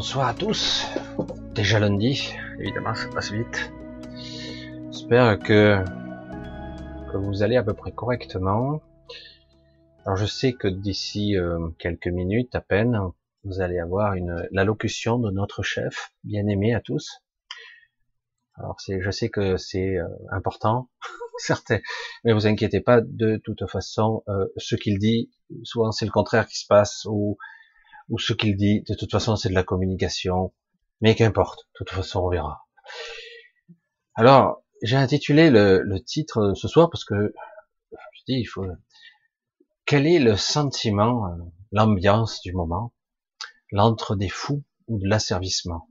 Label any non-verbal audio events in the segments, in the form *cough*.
Bonsoir à tous. Déjà lundi, évidemment, ça passe vite. J'espère que, que vous allez à peu près correctement. Alors je sais que d'ici euh, quelques minutes à peine, vous allez avoir une l'allocution de notre chef, bien aimé à tous. Alors c'est, je sais que c'est euh, important, *laughs* certes, mais vous inquiétez pas. De toute façon, euh, ce qu'il dit, souvent c'est le contraire qui se passe, ou ou ce qu'il dit. De toute façon, c'est de la communication, mais qu'importe. De toute façon, on verra. Alors, j'ai intitulé le, titre ce soir parce que je dis, il faut. Quel est le sentiment, euh, l'ambiance du moment, l'entre des fous ou de l'asservissement?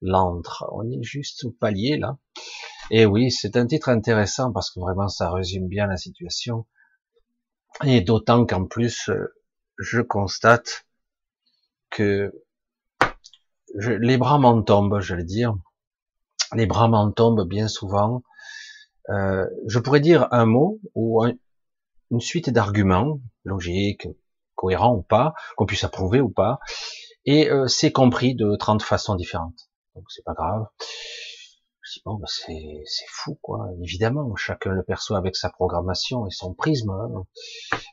L'entre, on est juste au palier là. Et oui, c'est un titre intéressant parce que vraiment ça résume bien la situation. Et d'autant qu'en plus, euh, je constate que je, les bras m'en tombent, je vais dire. Les bras m'en tombent bien souvent. Euh, je pourrais dire un mot ou une suite d'arguments logiques, cohérents ou pas, qu'on puisse approuver ou pas, et euh, c'est compris de 30 façons différentes. Donc c'est pas grave. Je dis bon, bah, c'est c'est fou quoi. Évidemment, chacun le perçoit avec sa programmation et son prisme. Hein.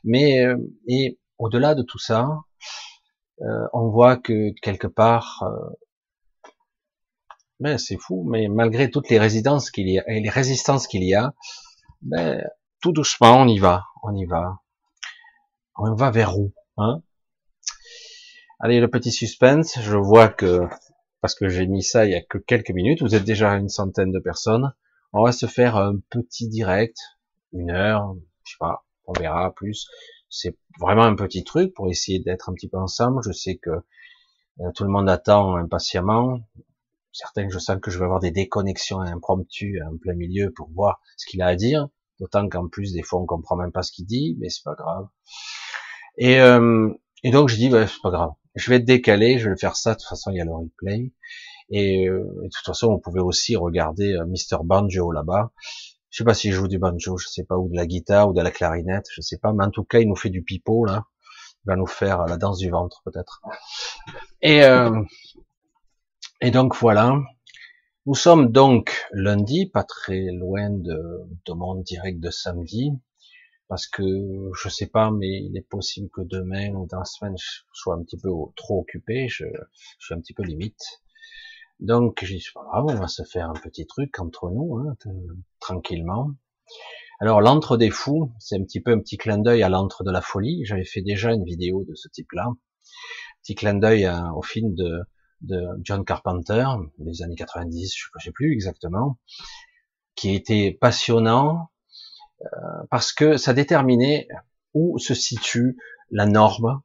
Mais euh, et au-delà de tout ça, euh, on voit que quelque part, euh, mais c'est fou, mais malgré toutes les résidences qu'il y a, et les résistances qu'il y a, ben, tout doucement, on y va, on y va. On va vers où, hein? Allez, le petit suspense, je vois que, parce que j'ai mis ça il y a que quelques minutes, vous êtes déjà une centaine de personnes, on va se faire un petit direct, une heure, je sais pas, on verra plus, c'est vraiment un petit truc pour essayer d'être un petit peu ensemble. Je sais que euh, tout le monde attend impatiemment. Certains, je sens que je vais avoir des déconnexions impromptues en plein milieu pour voir ce qu'il a à dire. D'autant qu'en plus, des fois, on comprend même pas ce qu'il dit, mais c'est pas grave. Et, euh, donc, je dis, bah, c'est pas grave. Je vais décaler, je vais faire ça. De toute façon, il y a le replay. Et, euh, et de toute façon, vous pouvez aussi regarder euh, Mr. Banjo là-bas. Je sais pas s'il joue du banjo, je sais pas, ou de la guitare, ou de la clarinette, je sais pas, mais en tout cas, il nous fait du pipeau, là. Il va nous faire la danse du ventre, peut-être. Et, euh, et donc, voilà. Nous sommes donc lundi, pas très loin de, de mon direct de samedi, parce que, je sais pas, mais il est possible que demain ou dans la semaine, je sois un petit peu trop occupé, je, je suis un petit peu limite. Donc j'ai dit pas grave, on va se faire un petit truc entre nous, hein, tranquillement. Alors l'antre des fous, c'est un petit peu un petit clin d'œil à l'antre de la folie. J'avais fait déjà une vidéo de ce type-là, petit clin d'œil au film de, de, John Carpenter des années 90, je ne sais plus exactement, qui était passionnant euh, parce que ça déterminait où se situe la norme,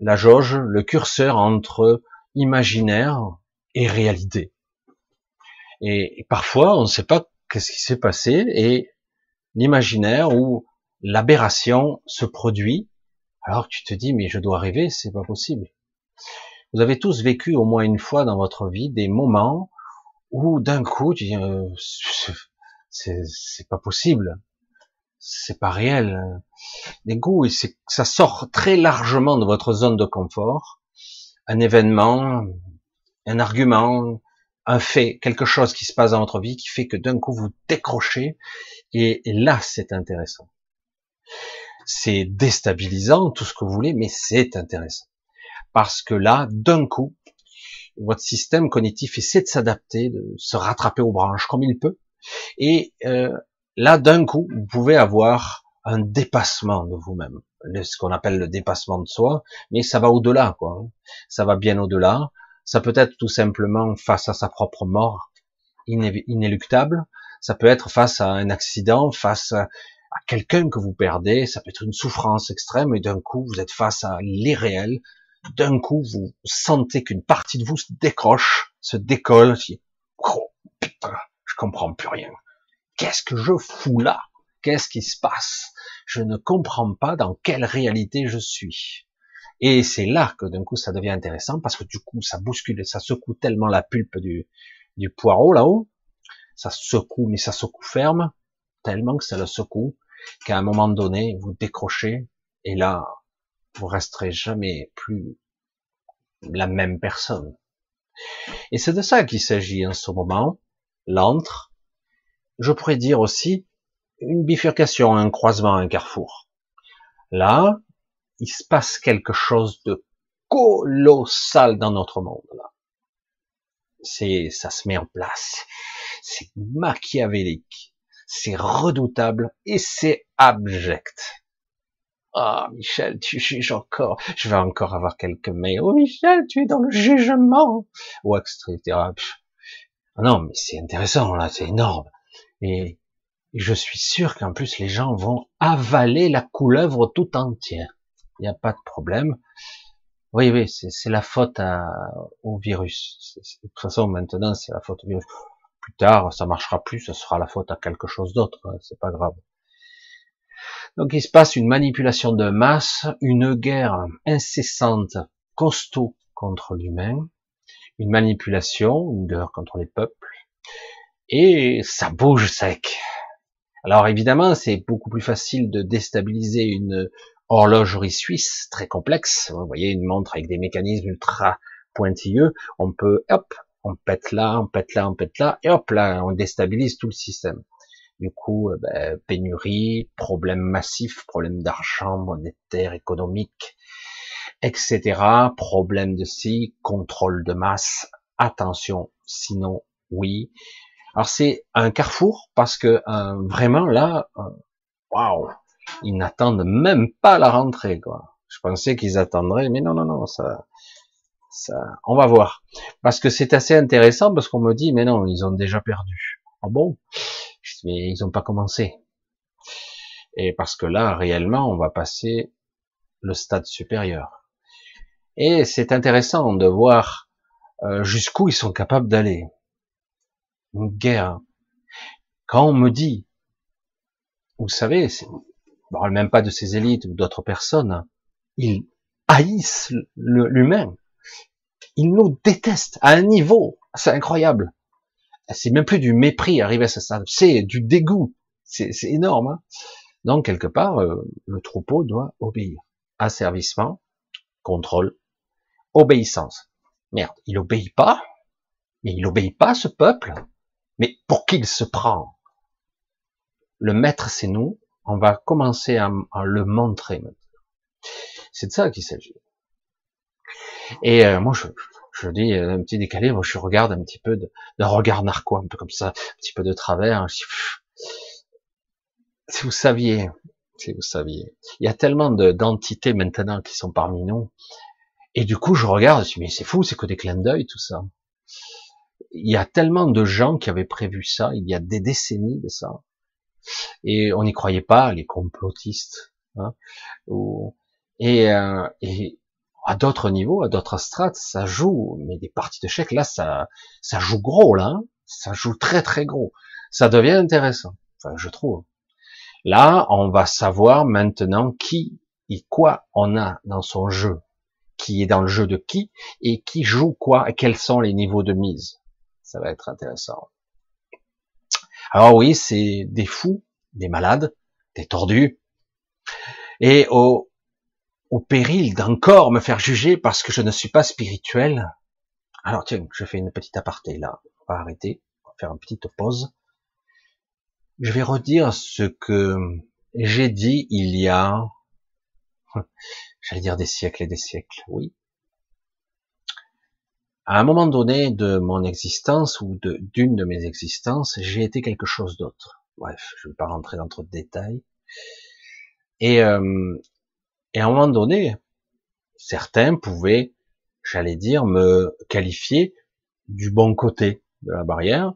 la jauge, le curseur entre imaginaire, et réalité. Et, parfois, on ne sait pas qu'est-ce qui s'est passé et l'imaginaire ou l'aberration se produit alors que tu te dis mais je dois rêver, c'est pas possible. Vous avez tous vécu au moins une fois dans votre vie des moments où d'un coup tu dis euh, *laughs* c'est pas possible, c'est pas réel. Des goûts, ça sort très largement de votre zone de confort. Un événement, un argument, un fait, quelque chose qui se passe dans votre vie qui fait que d'un coup vous décrochez et, là c'est intéressant. C'est déstabilisant, tout ce que vous voulez, mais c'est intéressant. Parce que là, d'un coup, votre système cognitif essaie de s'adapter, de se rattraper aux branches comme il peut. Et euh, là, d'un coup, vous pouvez avoir un dépassement de vous-même, ce qu'on appelle le dépassement de soi, mais ça va au-delà, quoi. Ça va bien au-delà. Ça peut être tout simplement face à sa propre mort inéluctable. Ça peut être face à un accident, face à, quelqu'un que vous perdez. Ça peut être une souffrance extrême et d'un coup vous êtes face à l'irréel. D'un coup vous sentez qu'une partie de vous se décroche, se décolle. Oh, putain, je comprends plus rien. Qu'est-ce que je fous là? Qu'est-ce qui se passe? Je ne comprends pas dans quelle réalité je suis. Et c'est là que d'un coup ça devient intéressant parce que du coup ça bouscule, ça secoue tellement la pulpe du, du poireau là-haut, ça secoue mais ça secoue ferme tellement que ça le secoue qu'à un moment donné vous décrochez et là vous resterez jamais plus la même personne. Et c'est de ça qu'il s'agit en ce moment. L'antre, je pourrais dire aussi une bifurcation, un croisement, un carrefour. Là, il se passe quelque chose de colossal dans notre monde. Là. C'est, ça se met en place. C'est machiavélique, c'est redoutable et c'est abject. Ah, Michel, tu juges encore. Je vais encore avoir quelques mails. Oh, Michel, tu es dans le jugement. Ou etc. Ah non, mais c'est intéressant, là, c'est énorme. Et, je suis sûr qu'en plus, les gens vont avaler la couleuvre tout entière. Il n'y a pas de problème. Oui, oui, c'est la faute au virus. de toute façon, maintenant, c'est la faute au virus. Plus tard, ça marchera plus, ce sera la faute à quelque chose d'autre. Hein, c'est pas grave. Donc il se passe une manipulation de masse, une guerre incessante, costaud contre l'humain, une manipulation, une guerre contre les peuples, et ça bouge sec. Alors évidemment, c'est beaucoup plus facile de déstabiliser une horlogerie suisse très complexe. Vous voyez une montre avec des mécanismes ultra pointilleux. On peut, hop, on pète là, on pète là, on pète là, et hop là, on déstabilise tout le système. Du coup, euh, ben, pénurie, problème massif, problème d'argent monétaire, économique, etc. Problème de si, contrôle de masse. Attention, sinon, oui. Alors c'est un carrefour parce que euh, vraiment là, euh, waouh, ils n'attendent même pas la rentrée quoi. Je pensais qu'ils attendraient, mais non non non, ça, ça, on va voir. Parce que c'est assez intéressant parce qu'on me dit, mais non, ils ont déjà perdu. Ah bon? Mais ils n'ont pas commencé. Et parce que là, réellement, on va passer le stade supérieur. Et c'est intéressant de voir euh, jusqu'où ils sont capables d'aller. Une guerre. Quand on me dit, vous savez, on parle même pas de ces élites ou d'autres personnes, ils haïssent l'humain. Ils nous détestent à un niveau, c'est incroyable c'est même plus du mépris arrivé à ce stade, c'est du dégoût, c'est énorme. Hein. Donc quelque part, euh, le troupeau doit obéir. Asservissement, contrôle, obéissance. Merde, il obéit pas, mais il obéit pas ce peuple. Mais pour qui il se prend Le maître, c'est nous. On va commencer à, le montrer maintenant. C'est de ça qu'il s'agit. Et euh, moi, je, je dis euh, un petit décalé, moi je regarde un petit peu de, regard narquois, un peu comme ça, un petit peu de travers. si vous saviez, si vous saviez, il y a tellement d'entités maintenant qui sont parmi nous, et du coup je regarde, je dis mais c'est fou, c'est que des clins d'œil tout ça. Il y a tellement de gens qui avaient prévu ça, il y a des décennies de ça, et on n'y croyait pas, les complotistes. Hein, et, euh, et à d'autres niveaux, à d'autres strates, ça joue, mais des parties de chèques, là, ça, ça joue gros, là, hein. ça joue très très gros. Ça devient intéressant, enfin, je trouve. Là, on va savoir maintenant qui et quoi on a dans son jeu, qui est dans le jeu de qui, et qui joue quoi, et quels sont les niveaux de mise. Ça va être intéressant. Alors oui, c'est des fous, des malades, des tordus, et au, au péril d'encore me faire juger parce que je ne suis pas spirituel. Alors tiens, je fais une petite aparté là, on va arrêter, on va faire une petite pause. Je vais redire ce que j'ai dit il y a, *laughs* j'allais dire des siècles et des siècles, oui. À un moment donné de mon existence ou d'une de, mes existences, j'ai été quelque chose d'autre. Bref, je ne vais pas rentrer dans trop de détails. Et, euh, et à un moment donné, certains pouvaient, j'allais dire, me qualifier du bon côté de la barrière,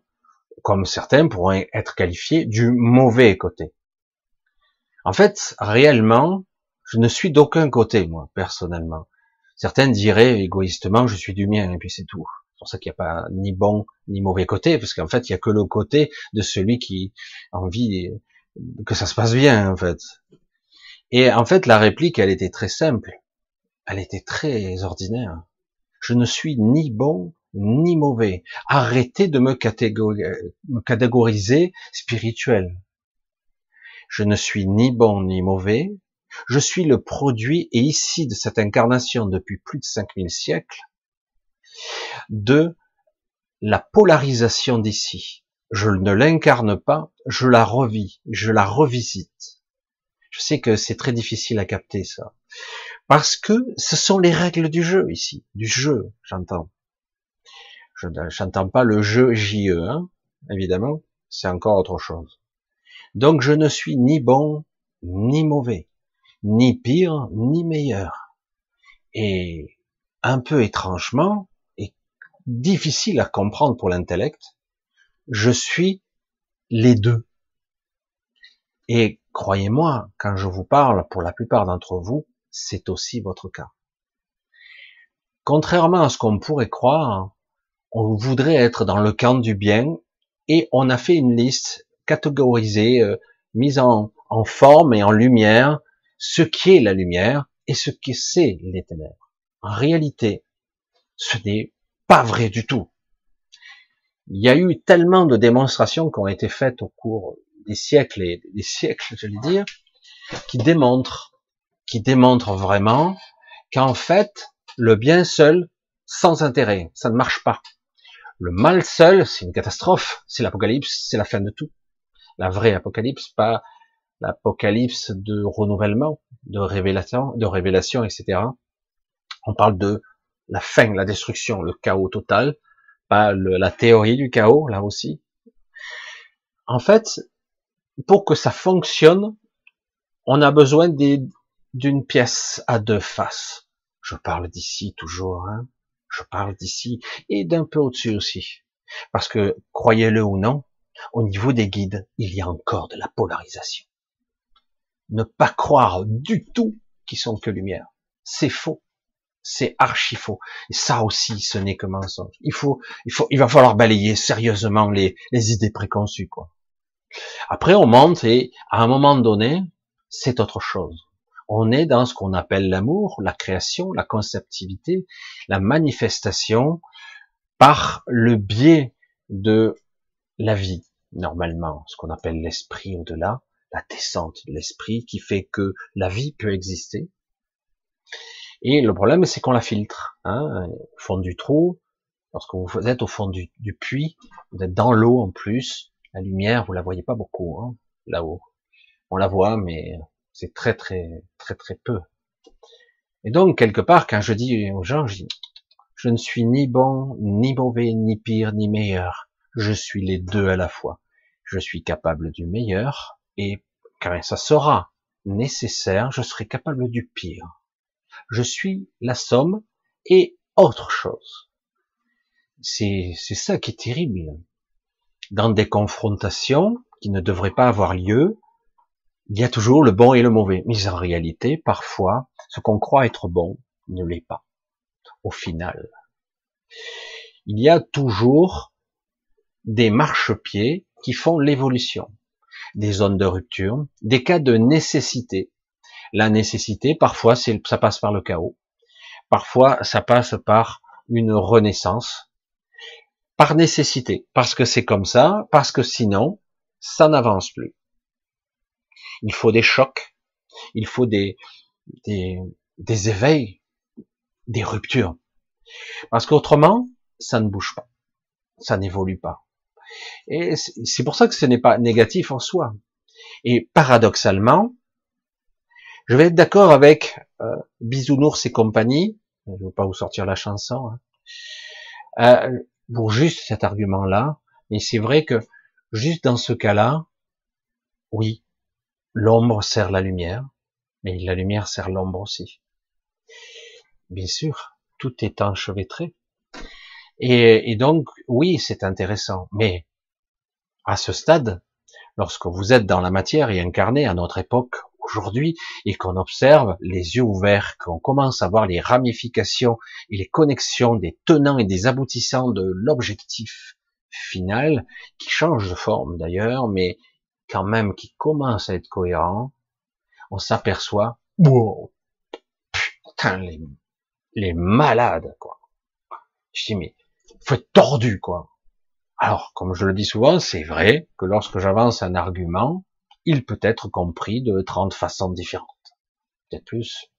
comme certains pourraient être qualifiés du mauvais côté. En fait, réellement, je ne suis d'aucun côté, moi, personnellement. Certains diraient égoïstement, je suis du mien, et puis c'est tout. C'est pour ça qu'il n'y a pas ni bon ni mauvais côté, parce qu'en fait, il n'y a que le côté de celui qui a envie que ça se passe bien, en fait. Et en fait, la réplique, elle était très simple. Elle était très ordinaire. Je ne suis ni bon ni mauvais. Arrêtez de me, catégoriser spirituel. Je ne suis ni bon ni mauvais. Je suis le produit, et ici, de cette incarnation depuis plus de 5000 siècles, de la polarisation d'ici. Je ne l'incarne pas, je la revis, je la revisite. Je sais que c'est très difficile à capter ça. Parce que ce sont les règles du jeu ici, du jeu, j'entends. Je n'entends pas le jeu JE, hein, évidemment, c'est encore autre chose. Donc je ne suis ni bon, ni mauvais, ni pire, ni meilleur. Et un peu étrangement, et difficile à comprendre pour l'intellect, je suis les deux. Et croyez-moi, quand je vous parle, pour la plupart d'entre vous, c'est aussi votre cas. Contrairement à ce qu'on pourrait croire, on voudrait être dans le camp du bien et on a fait une liste catégorisée, euh, mise en, en forme et en lumière, ce qui est la lumière et ce que c'est les ténèbres. En réalité, ce n'est pas vrai du tout. Il y a eu tellement de démonstrations qui ont été faites au cours des siècles et des siècles, je vais dire, qui démontrent, qui démontrent vraiment qu'en fait, le bien seul, sans intérêt, ça ne marche pas. Le mal seul, c'est une catastrophe, c'est l'apocalypse, c'est la fin de tout. La vraie apocalypse, pas l'apocalypse de renouvellement, de révélation, de révélation, etc. On parle de la fin, la destruction, le chaos total, pas la théorie du chaos, là aussi. En fait, pour que ça fonctionne, on a besoin d'une pièce à deux faces. Je parle d'ici toujours, hein je parle d'ici et d'un peu au-dessus aussi. Parce que, croyez-le ou non, au niveau des guides, il y a encore de la polarisation. Ne pas croire du tout qu'ils sont que lumière. C'est faux. C'est archi faux. Et ça aussi, ce n'est que mensonge. Il faut, il faut, il va falloir balayer sérieusement les, les idées préconçues, quoi. Après, on monte et, à un moment donné, c'est autre chose on est dans ce qu'on appelle l'amour, la création, la conceptivité, la manifestation par le biais de la vie, normalement, ce qu'on appelle l'esprit au-delà, la descente de l'esprit qui fait que la vie peut exister. Et le problème, c'est qu'on la filtre, hein, au fond du trou, lorsque vous êtes au fond du, puits, vous êtes dans l'eau en plus, la lumière, vous la voyez pas beaucoup, hein, là-haut. On la voit, mais c'est très très très très peu. Et donc quelque part, quand je dis aux gens, je, dis, je ne suis ni bon, ni mauvais, ni pire, ni meilleur. Je suis les deux à la fois. Je suis capable du meilleur et quand ça sera nécessaire, je serai capable du pire. Je suis la somme et autre chose. C'est, c'est ça qui est terrible. Dans des confrontations qui ne devraient pas avoir lieu, il y a toujours le bon et le mauvais. Mais en réalité, parfois, ce qu'on croit être bon ne l'est pas. Au final. Il y a toujours des marchepieds qui font l'évolution. Des zones de rupture, des cas de nécessité. La nécessité, parfois, ça passe par le chaos. Parfois, ça passe par une renaissance. Par nécessité. Parce que c'est comme ça, parce que sinon, ça n'avance plus. Il faut des chocs, il faut des, des, éveils, des ruptures. Parce qu'autrement, ça ne bouge pas, ça n'évolue pas. Et c'est pour ça que ce n'est pas négatif en soi. Et paradoxalement, je vais être d'accord avec euh, Bisounours et compagnie, je ne veux pas vous sortir la chanson, hein, euh, pour juste cet argument-là, mais c'est vrai que juste dans ce cas-là, oui, L'ombre sert la lumière, mais la lumière sert l'ombre aussi. Bien sûr, tout est enchevêtré. Et, et donc, oui, c'est intéressant, mais à ce stade, lorsque vous êtes dans la matière et incarné à notre époque, aujourd'hui, et qu'on observe les yeux ouverts, qu'on commence à voir les ramifications et les connexions des tenants et des aboutissants de l'objectif final, qui change de forme d'ailleurs, mais quand même qui commence à être cohérent, on s'aperçoit, wow, putain, les, les malades, quoi. Je dis, mais, faut être tordu, quoi. Alors, comme je le dis souvent, c'est vrai que lorsque j'avance un argument, il peut être compris de 30 façons différentes. Peut-être plus.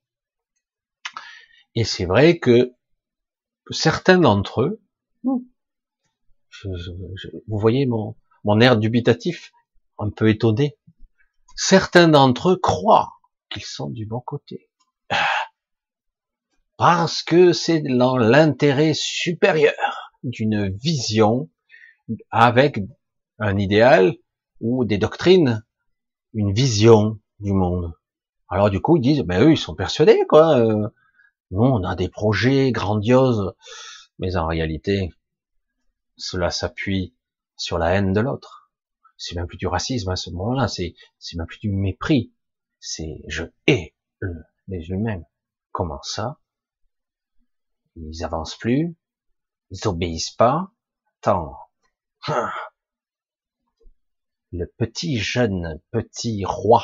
Et c'est vrai que certains d'entre eux, vous voyez mon, mon air dubitatif, un peu étonné, certains d'entre eux croient qu'ils sont du bon côté. Parce que c'est dans l'intérêt supérieur d'une vision avec un idéal ou des doctrines, une vision du monde. Alors du coup, ils disent, ben eux, ils sont persuadés, quoi. Euh, nous, on a des projets grandioses, mais en réalité, cela s'appuie sur la haine de l'autre. C'est même plus du racisme à ce moment-là, c'est même plus du mépris. C'est je hais les humains. Comment ça? Ils avancent plus, ils obéissent pas. Attends, le petit jeune petit roi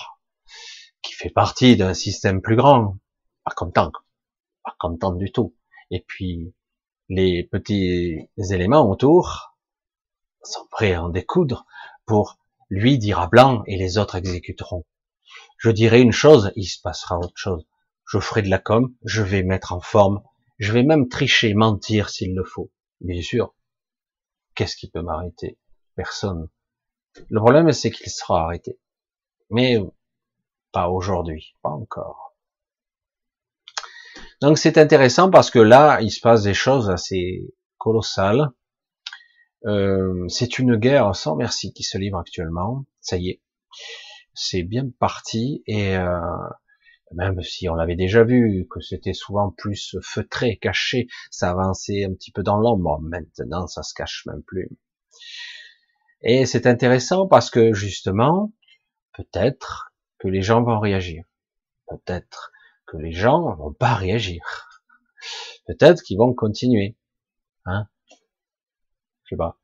qui fait partie d'un système plus grand, pas content, pas content du tout. Et puis les petits éléments autour sont prêts à en découdre pour lui dire à blanc et les autres exécuteront. Je dirai une chose, il se passera autre chose. Je ferai de la com, je vais mettre en forme, je vais même tricher, mentir s'il le faut. Bien sûr. Qu'est-ce qui peut m'arrêter? Personne. Le problème, c'est qu'il sera arrêté. Mais pas aujourd'hui, pas encore. Donc c'est intéressant parce que là, il se passe des choses assez colossales. Euh, c'est une guerre sans merci qui se livre actuellement. Ça y est, c'est bien parti et euh, même si on l'avait déjà vu, que c'était souvent plus feutré, caché, ça avançait un petit peu dans l'ombre. Maintenant, ça se cache même plus. Et c'est intéressant parce que justement, peut-être que les gens vont réagir. Peut-être que les gens vont pas *laughs* réagir. Peut-être qu'ils vont continuer. Hein Je sais pas.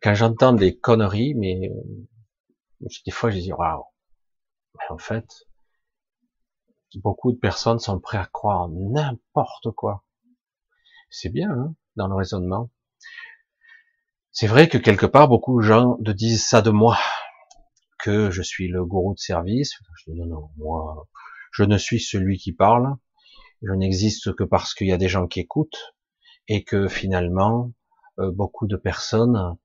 Quand j'entends des conneries, mais euh, des fois je dis waouh. Mais en fait, beaucoup de personnes sont prêtes à croire n'importe quoi. C'est bien hein, dans le raisonnement. C'est vrai que quelque part, beaucoup de gens disent ça de moi, que je suis le gourou de service. Je dis non, non, moi, je ne suis celui qui parle. Je n'existe que parce qu'il y a des gens qui écoutent et que finalement, euh, beaucoup de personnes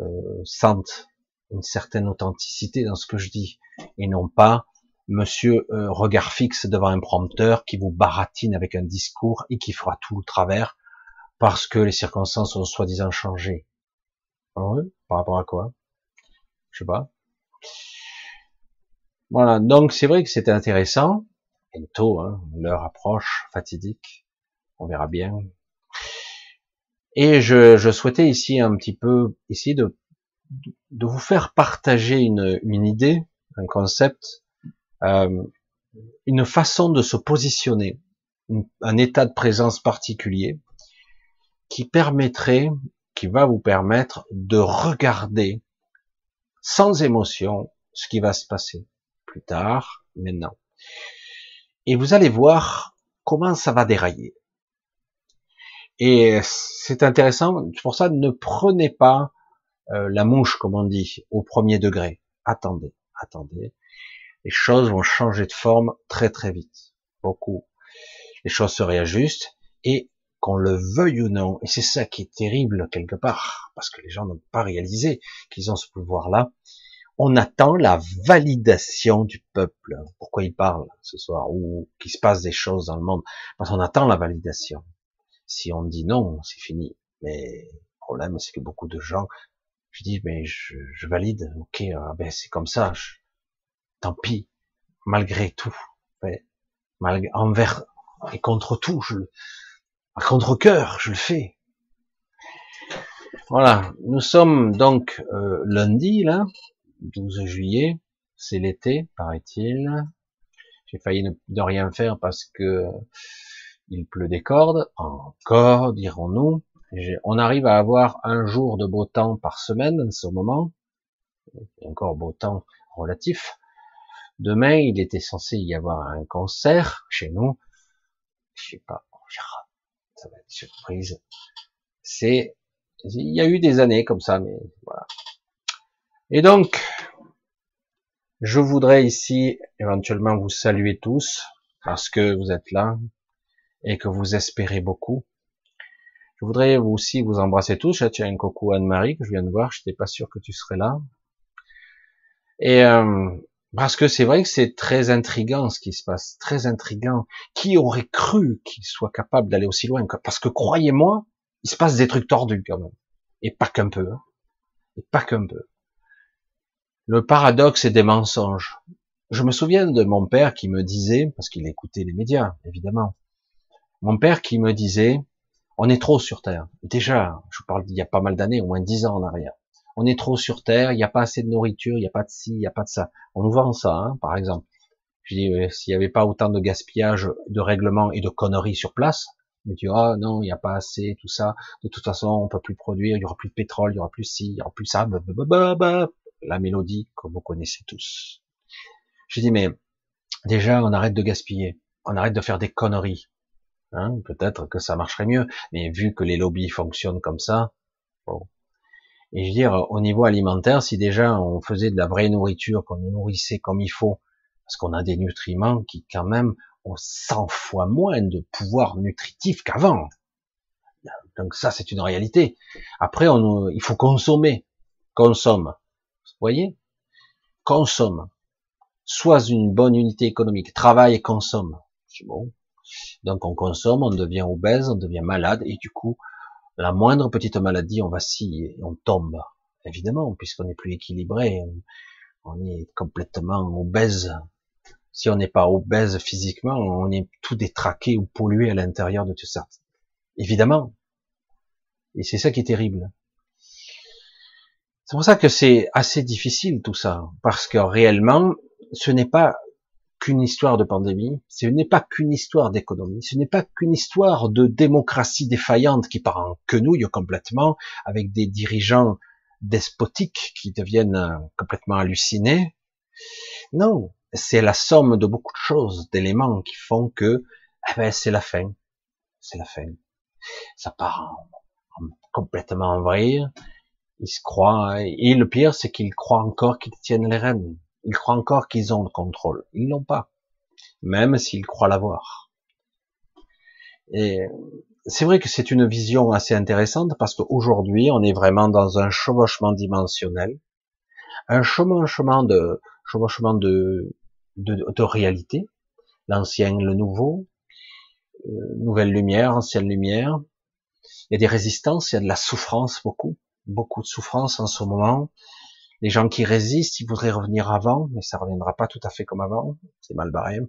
euh, sentent une certaine authenticité dans ce que je dis et non pas monsieur euh, regard fixe devant un prompteur qui vous baratine avec un discours et qui fera tout le travers parce que les circonstances ont soi-disant changé. Ah par rapport à quoi? Je sais pas. Voilà, donc c'est vrai que c'était intéressant. Bientôt, hein, l'heure approche, fatidique. On verra bien. Et je, je, souhaitais ici un petit peu essayer de, vous faire partager une, une idée, un concept, euh, une façon de se positionner, un état de présence particulier qui permettrait qui va vous permettre de regarder sans émotion ce qui va se passer plus tard, maintenant. Et vous allez voir comment ça va dérailler. Et c'est intéressant, pour ça ne prenez pas euh, la mouche, comme on dit, au premier degré. Attendez, attendez. Les choses vont changer de forme très très vite. Beaucoup. Les choses se réajustent et qu'on le veuille ou non, et c'est ça qui est terrible quelque part, parce que les gens n'ont pas réalisé qu'ils ont ce pouvoir-là, on attend la validation du peuple. Pourquoi il parle ce soir Ou qu'il se passe des choses dans le monde? Parce qu'on attend la validation. Si on dit non, c'est fini. Mais le problème, c'est que beaucoup de gens, je dis, mais je, je valide, ok, ah ben c'est comme ça. Tant pis, malgré tout, malgré, envers et contre tout, je, à contre-cœur, je le fais. Voilà, nous sommes donc euh, lundi, là, 12 juillet, c'est l'été, paraît-il. J'ai failli ne, rien faire parce que il pleut des cordes, encore, dirons-nous. On arrive à avoir un jour de beau temps par semaine en ce moment, encore beau temps relatif. Demain, il était censé y avoir un concert chez nous. Je sais pas, on verra ça va être surprise. C'est, il y a eu des années comme ça, mais voilà. Et donc, je voudrais ici éventuellement vous saluer tous parce que vous êtes là et que vous espérez beaucoup. Je voudrais aussi vous embrasser tous. Tiens, un coucou Anne-Marie que je viens de voir. Je n'étais pas sûr que tu serais là. Et euh, parce que c'est vrai que c'est très intrigant ce qui se passe, très intrigant. Qui aurait cru qu'il soit capable d'aller aussi loin Parce que croyez-moi, il se passe des trucs tordus quand même, et pas qu'un peu, hein. et pas qu'un peu. Le paradoxe est des mensonges. Je me souviens de mon père qui me disait, parce qu'il écoutait les médias, évidemment, mon père qui me disait, on est trop sur Terre. Déjà, je parle d'il y a pas mal d'années, au moins dix ans en arrière. On est trop sur Terre, il n'y a pas assez de nourriture, il n'y a pas de ci, il n'y a pas de ça. On nous vend ça, hein, par exemple. Je dis, euh, s'il n'y avait pas autant de gaspillage, de règlements et de conneries sur place, me dit, ah non, il n'y a pas assez, tout ça. De toute façon, on peut plus produire, il y aura plus de pétrole, il y aura plus ci, il y aura plus ça. La mélodie que vous connaissez tous. Je dis, mais déjà, on arrête de gaspiller. On arrête de faire des conneries. Hein, peut-être que ça marcherait mieux, mais vu que les lobbies fonctionnent comme ça, bon. Et je veux dire, au niveau alimentaire, si déjà on faisait de la vraie nourriture, qu'on nourrissait comme il faut, parce qu'on a des nutriments qui quand même ont 100 fois moins de pouvoir nutritif qu'avant. Donc ça, c'est une réalité. Après, on, il faut consommer. Consomme. Vous voyez? Consomme. Sois une bonne unité économique. Travaille et consomme. Bon. Donc on consomme, on devient obèse, on devient malade, et du coup, la moindre petite maladie, on vacille, on tombe. Évidemment, puisqu'on n'est plus équilibré, on est complètement obèse. Si on n'est pas obèse physiquement, on est tout détraqué ou pollué à l'intérieur de tout ça. Évidemment. Et c'est ça qui est terrible. C'est pour ça que c'est assez difficile tout ça, parce que réellement, ce n'est pas qu'une histoire de pandémie, ce n'est pas qu'une histoire d'économie, ce n'est pas qu'une histoire de démocratie défaillante qui part en quenouille complètement, avec des dirigeants despotiques qui deviennent complètement hallucinés. Non, c'est la somme de beaucoup de choses, d'éléments qui font que eh ben, c'est la fin. C'est la fin. Ça part complètement en vrille. Ils se croient, et le pire, c'est qu'ils croient encore qu'ils tiennent les rênes. Ils croient encore qu'ils ont le contrôle. Ils l'ont pas. Même s'ils croient l'avoir. Et c'est vrai que c'est une vision assez intéressante parce qu'aujourd'hui, on est vraiment dans un chevauchement dimensionnel, un chevauchement de, chevauchement de, de, de réalité, l'ancien, le nouveau, euh, nouvelle lumière, ancienne lumière. Il y a des résistances, il y a de la souffrance beaucoup, beaucoup de souffrance en ce moment. Les gens qui résistent, ils voudraient revenir avant, mais ça reviendra pas tout à fait comme avant. C'est mal barré. En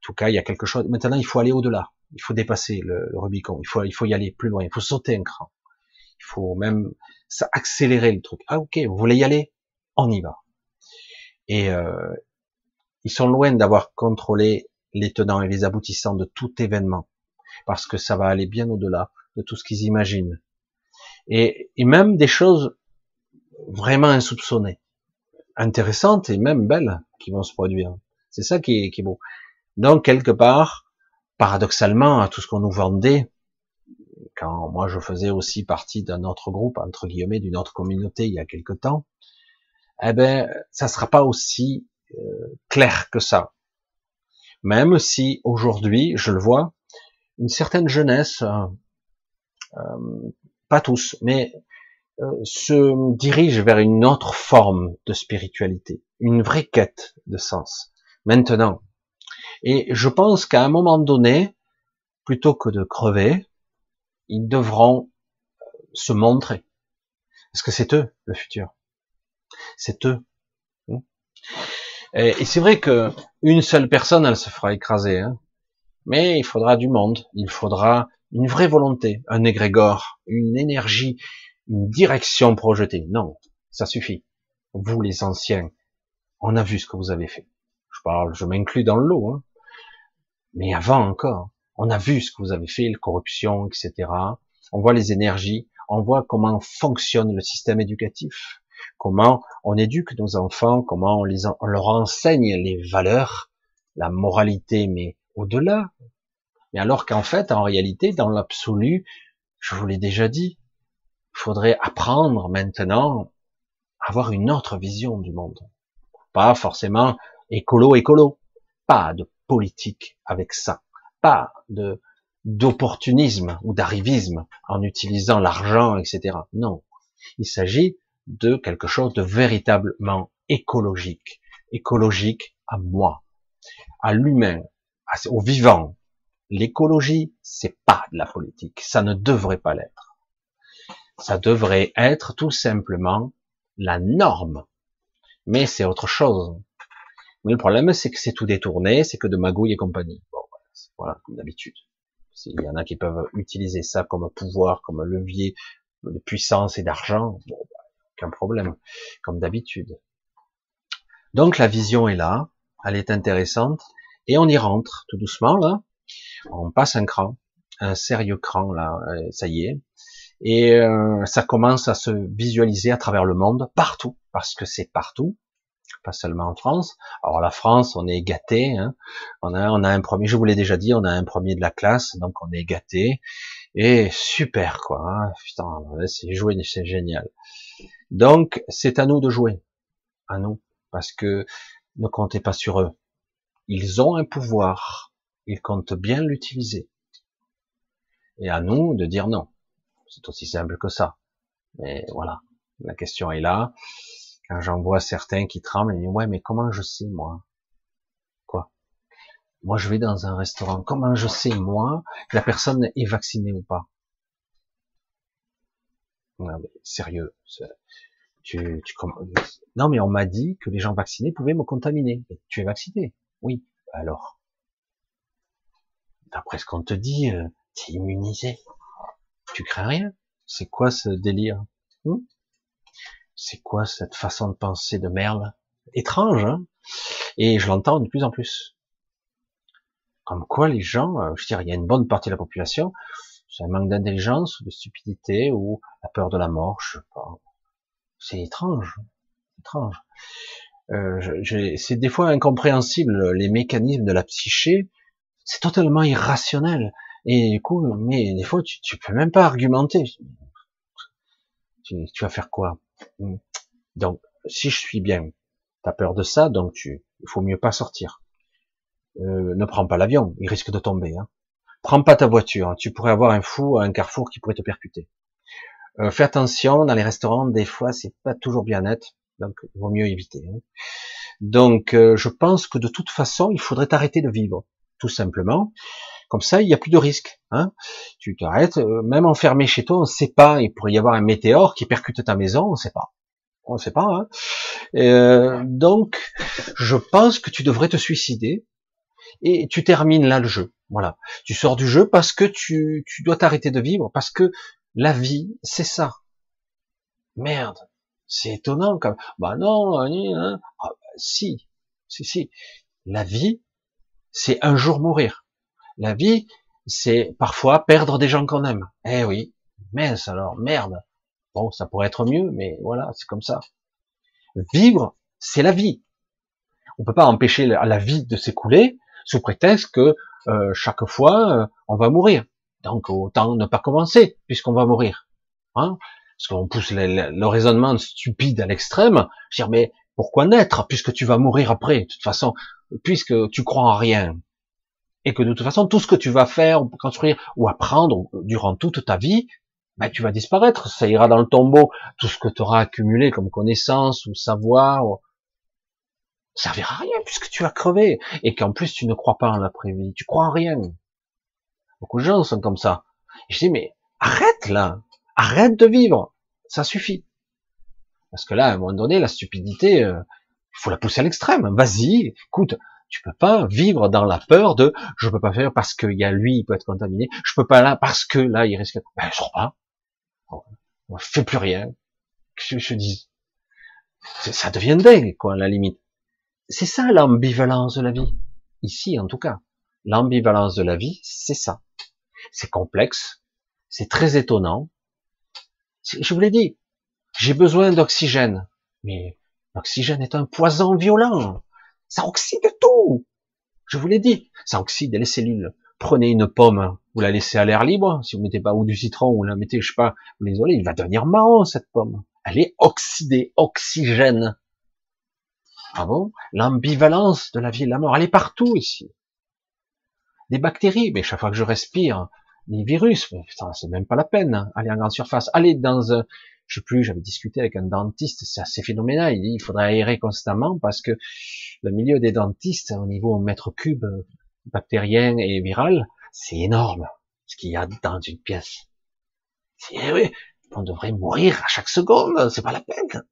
tout cas, il y a quelque chose. Maintenant, il faut aller au-delà. Il faut dépasser le, Rubicon. Il faut, il faut y aller plus loin. Il faut sauter un cran. Il faut même ça accélérer le truc. Ah ok, vous voulez y aller? On y va. Et euh, ils sont loin d'avoir contrôlé les tenants et les aboutissants de tout événement, parce que ça va aller bien au-delà de tout ce qu'ils imaginent. Et, et même des choses vraiment insoupçonnées, intéressantes et même belles qui vont se produire. C'est ça qui est, qui est beau. Donc quelque part, paradoxalement, à tout ce qu'on nous vendait, quand moi je faisais aussi partie d'un autre groupe, entre guillemets, d'une autre communauté il y a quelque temps, eh ben, ça sera pas aussi euh, clair que ça. Même si aujourd'hui, je le vois, une certaine jeunesse, euh, euh pas tous, mais se dirige vers une autre forme de spiritualité, une vraie quête de sens. Maintenant, et je pense qu'à un moment donné, plutôt que de crever, ils devront euh, se montrer. Parce que c'est eux le futur. C'est eux. Hmm. Et, c'est vrai que une seule personne, elle se fera écraser. Hein. Mais il faudra du monde. Il faudra une vraie volonté, un égrégore, une énergie, une direction projetée. Non, ça suffit. Vous, les anciens, on a vu ce que vous avez fait. Je parle, je m'inclus dans le lot. Hein. Mais avant encore, on a vu ce que vous avez fait, la corruption, etc. On voit les énergies, on voit comment fonctionne le système éducatif, comment on éduque nos enfants, comment on, les, on leur enseigne les valeurs, la moralité, mais au-delà. Mais alors qu'en fait, en réalité, dans l'absolu, je vous l'ai déjà dit, faudrait apprendre maintenant à avoir une autre vision du monde. Pas forcément écolo, écolo. Pas de politique avec ça. Pas de, d'opportunisme ou d'arrivisme en utilisant l'argent, etc. Non. Il s'agit de quelque chose de véritablement écologique. Écologique à moi, à l'humain, au vivant. L'écologie, c'est pas de la politique. Ça ne devrait pas l'être. Ça devrait être tout simplement la norme. Mais c'est autre chose. Mais le problème, c'est que c'est tout détourné, c'est que de magouille et compagnie. Bon, voilà, comme d'habitude. Il y en a qui peuvent utiliser ça comme pouvoir, comme levier de puissance et d'argent. Bon, bah, aucun problème, comme d'habitude. Donc la vision est là, elle est intéressante, et on y rentre tout doucement là. On passe un cran, un sérieux cran là, euh, ça y est. Et euh, ça commence à se visualiser à travers le monde, partout, parce que c'est partout, pas seulement en France. Alors la France, on est gâté, hein. on a on a un premier, je vous l'ai déjà dit, on a un premier de la classe, donc on est gâté et super quoi. Hein. Putain, c'est joué, c'est génial. Donc c'est à nous de jouer, à nous, parce que ne comptez pas sur eux. Ils ont un pouvoir, ils comptent bien l'utiliser. Et à nous de dire non. C'est aussi simple que ça. Mais voilà, la question est là. Quand j'en vois certains qui tremblent, ils disent ouais, mais comment je sais moi? Quoi? Moi, je vais dans un restaurant. Comment je sais moi que la personne est vaccinée ou pas? Non, mais sérieux. Tu, tu, non, mais on m'a dit que les gens vaccinés pouvaient me contaminer. tu es vacciné? Oui. Alors, d'après ce qu'on te dit, euh, tu es immunisé. Tu crains rien? C'est quoi ce délire? Hmm? C'est quoi cette façon de penser de merde? Étrange, hein? Et je l'entends de plus en plus. Comme quoi les gens, euh, je veux dire, il y a une bonne partie de la population, c'est un manque d'intelligence, de stupidité ou la peur de la mort, je sais pas. C'est étrange, étrange. Euh, c'est des fois incompréhensible les mécanismes de la psyché. C'est totalement irrationnel. Et du coup, mais des fois, tu, tu peux même pas argumenter. Tu, tu vas faire quoi? Donc, si je suis bien, t'as peur de ça, donc tu, il faut mieux pas sortir. Euh, ne prends pas l'avion, il risque de tomber. Hein. Prends pas ta voiture, tu pourrais avoir un fou à un carrefour qui pourrait te percuter. Euh, fais attention, dans les restaurants, des fois, c'est pas toujours bien net, donc il vaut mieux éviter. Hein. Donc, euh, je pense que de toute façon, il faudrait arrêter de vivre, tout simplement. Comme ça, il n'y a plus de risque. Hein tu t'arrêtes, euh, même enfermé chez toi, on ne sait pas. Il pourrait y avoir un météore qui percute ta maison, on ne sait pas. On ne sait pas. Hein euh, donc, je pense que tu devrais te suicider et tu termines là le jeu. Voilà. Tu sors du jeu parce que tu, tu dois t'arrêter de vivre, parce que la vie, c'est ça. Merde. C'est étonnant comme. Bah non, hein. ah, bah, si, si, si. La vie, c'est un jour mourir. La vie, c'est parfois perdre des gens qu'on aime. Eh oui, mince alors, merde. Bon, ça pourrait être mieux, mais voilà, c'est comme ça. Vivre, c'est la vie. On peut pas empêcher la vie de s'écouler sous prétexte que euh, chaque fois euh, on va mourir. Donc autant ne pas commencer puisqu'on va mourir. Hein? Parce qu'on pousse le, raisonnement stupide à l'extrême. Dire mais pourquoi naître puisque tu vas mourir après De toute façon, puisque tu crois en rien, et que de toute façon, tout ce que tu vas faire, construire, ou apprendre durant toute ta vie, ben, tu vas disparaître, ça ira dans le tombeau, tout ce que tu auras accumulé comme connaissance ou savoir, ça servira à rien puisque tu vas crever, et qu'en plus tu ne crois pas en l'après-vie, tu crois en rien. Beaucoup de gens sont comme ça. Je dis, mais arrête là, arrête de vivre, ça suffit. Parce que là, à un moment donné, la stupidité, euh, il faut la pousser à l'extrême. Vas-y, écoute, tu peux pas vivre dans la peur de je peux pas faire parce qu'il y a lui, il peut être contaminé. Je peux pas là parce que là, il risque. Ben, je sors pas. On fait plus rien. Que je, dis? Ça devient dingue, quoi, à la limite. C'est ça l'ambivalence de la vie. Ici, en tout cas. L'ambivalence de la vie, c'est ça. C'est complexe. C'est très étonnant. Je vous l'ai dit. J'ai besoin d'oxygène. Mais l'oxygène est un poison violent. Ça oxyde tout. Je vous l'ai dit, ça oxyde les cellules. Prenez une pomme, vous la laissez à l'air libre, si vous mettez pas ou du citron, ou la mettez, je sais pas, vous l'isolez, il va devenir marron, cette pomme. Elle est oxydée, oxygène. Ah bon? L'ambivalence de la vie et de la mort, elle est partout ici. des bactéries, mais chaque fois que je respire, des virus, mais c'est même pas la peine. Hein. Aller en grande surface, aller dans un, je sais plus, j'avais discuté avec un dentiste, c'est assez phénoménal. Il dit, il faudrait aérer constamment parce que le milieu des dentistes, au niveau mètre cube bactérien et viral, c'est énorme ce qu'il y a dans une pièce. C'est, oui, on devrait mourir à chaque seconde, c'est pas la peine.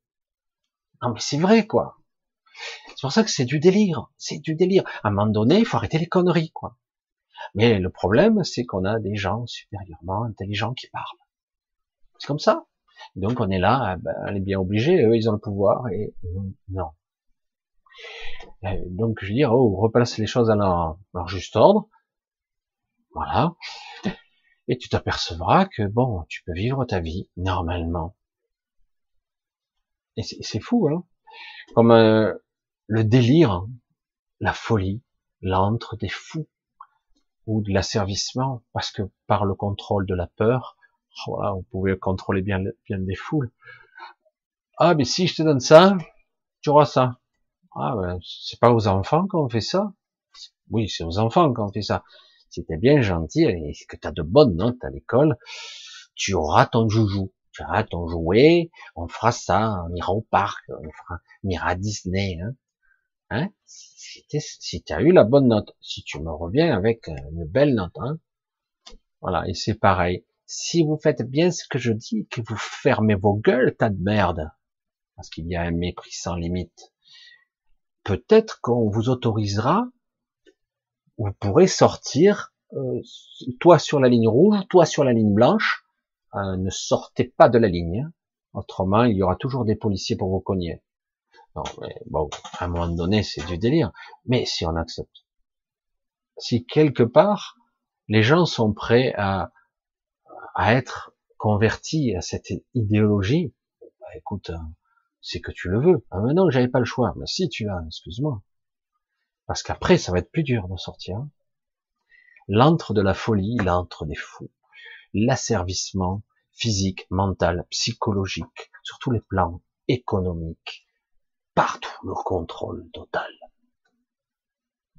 Non mais c'est vrai quoi. C'est pour ça que c'est du délire, c'est du délire. À un moment donné, il faut arrêter les conneries quoi. Mais le problème, c'est qu'on a des gens supérieurement intelligents qui parlent. C'est comme ça. Donc on est là, ah ben, on est bien obligé, eux ils ont le pouvoir et non. Euh, donc je veux dire, oh, replace les choses à leur, juste ordre. Voilà. Et tu t'apercevras que bon, tu peux vivre ta vie normalement. Et c'est fou, hein. Comme euh, le délire, la folie, l'antre des fous ou de l'asservissement, parce que par le contrôle de la peur, voilà, on pouvait contrôler bien, bien des foules. Ah, mais si je te donne ça, tu auras ça. Ah, ben, c'est pas aux enfants qu'on fait ça. Oui, c'est aux enfants qu'on fait ça. Si t'es bien gentil et que t'as de bonnes notes à l'école, tu auras ton joujou. Tu auras ton jouet, on fera ça, on ira au parc, on, ira à Disney. Hein. Hein? Si tu as eu la bonne note, si tu me reviens avec une belle note, hein voilà, et c'est pareil. Si vous faites bien ce que je dis, que vous fermez vos gueules, tas de merde, parce qu'il y a un mépris sans limite, peut-être qu'on vous autorisera, vous pourrez sortir, euh, toi sur la ligne rouge, toi sur la ligne blanche, euh, ne sortez pas de la ligne, hein. autrement il y aura toujours des policiers pour vous cogner. Bon, à un moment donné, c'est du délire. Mais si on accepte, si quelque part, les gens sont prêts à, à être convertis à cette idéologie, bah, écoute, hein, c'est que tu le veux. Ah, maintenant, j'avais pas le choix. Mais si tu l'as, excuse-moi. Parce qu'après, ça va être plus dur de sortir. L'antre de la folie, l'antre des fous, l'asservissement physique, mental, psychologique, sur tous les plans économiques, partout le contrôle total.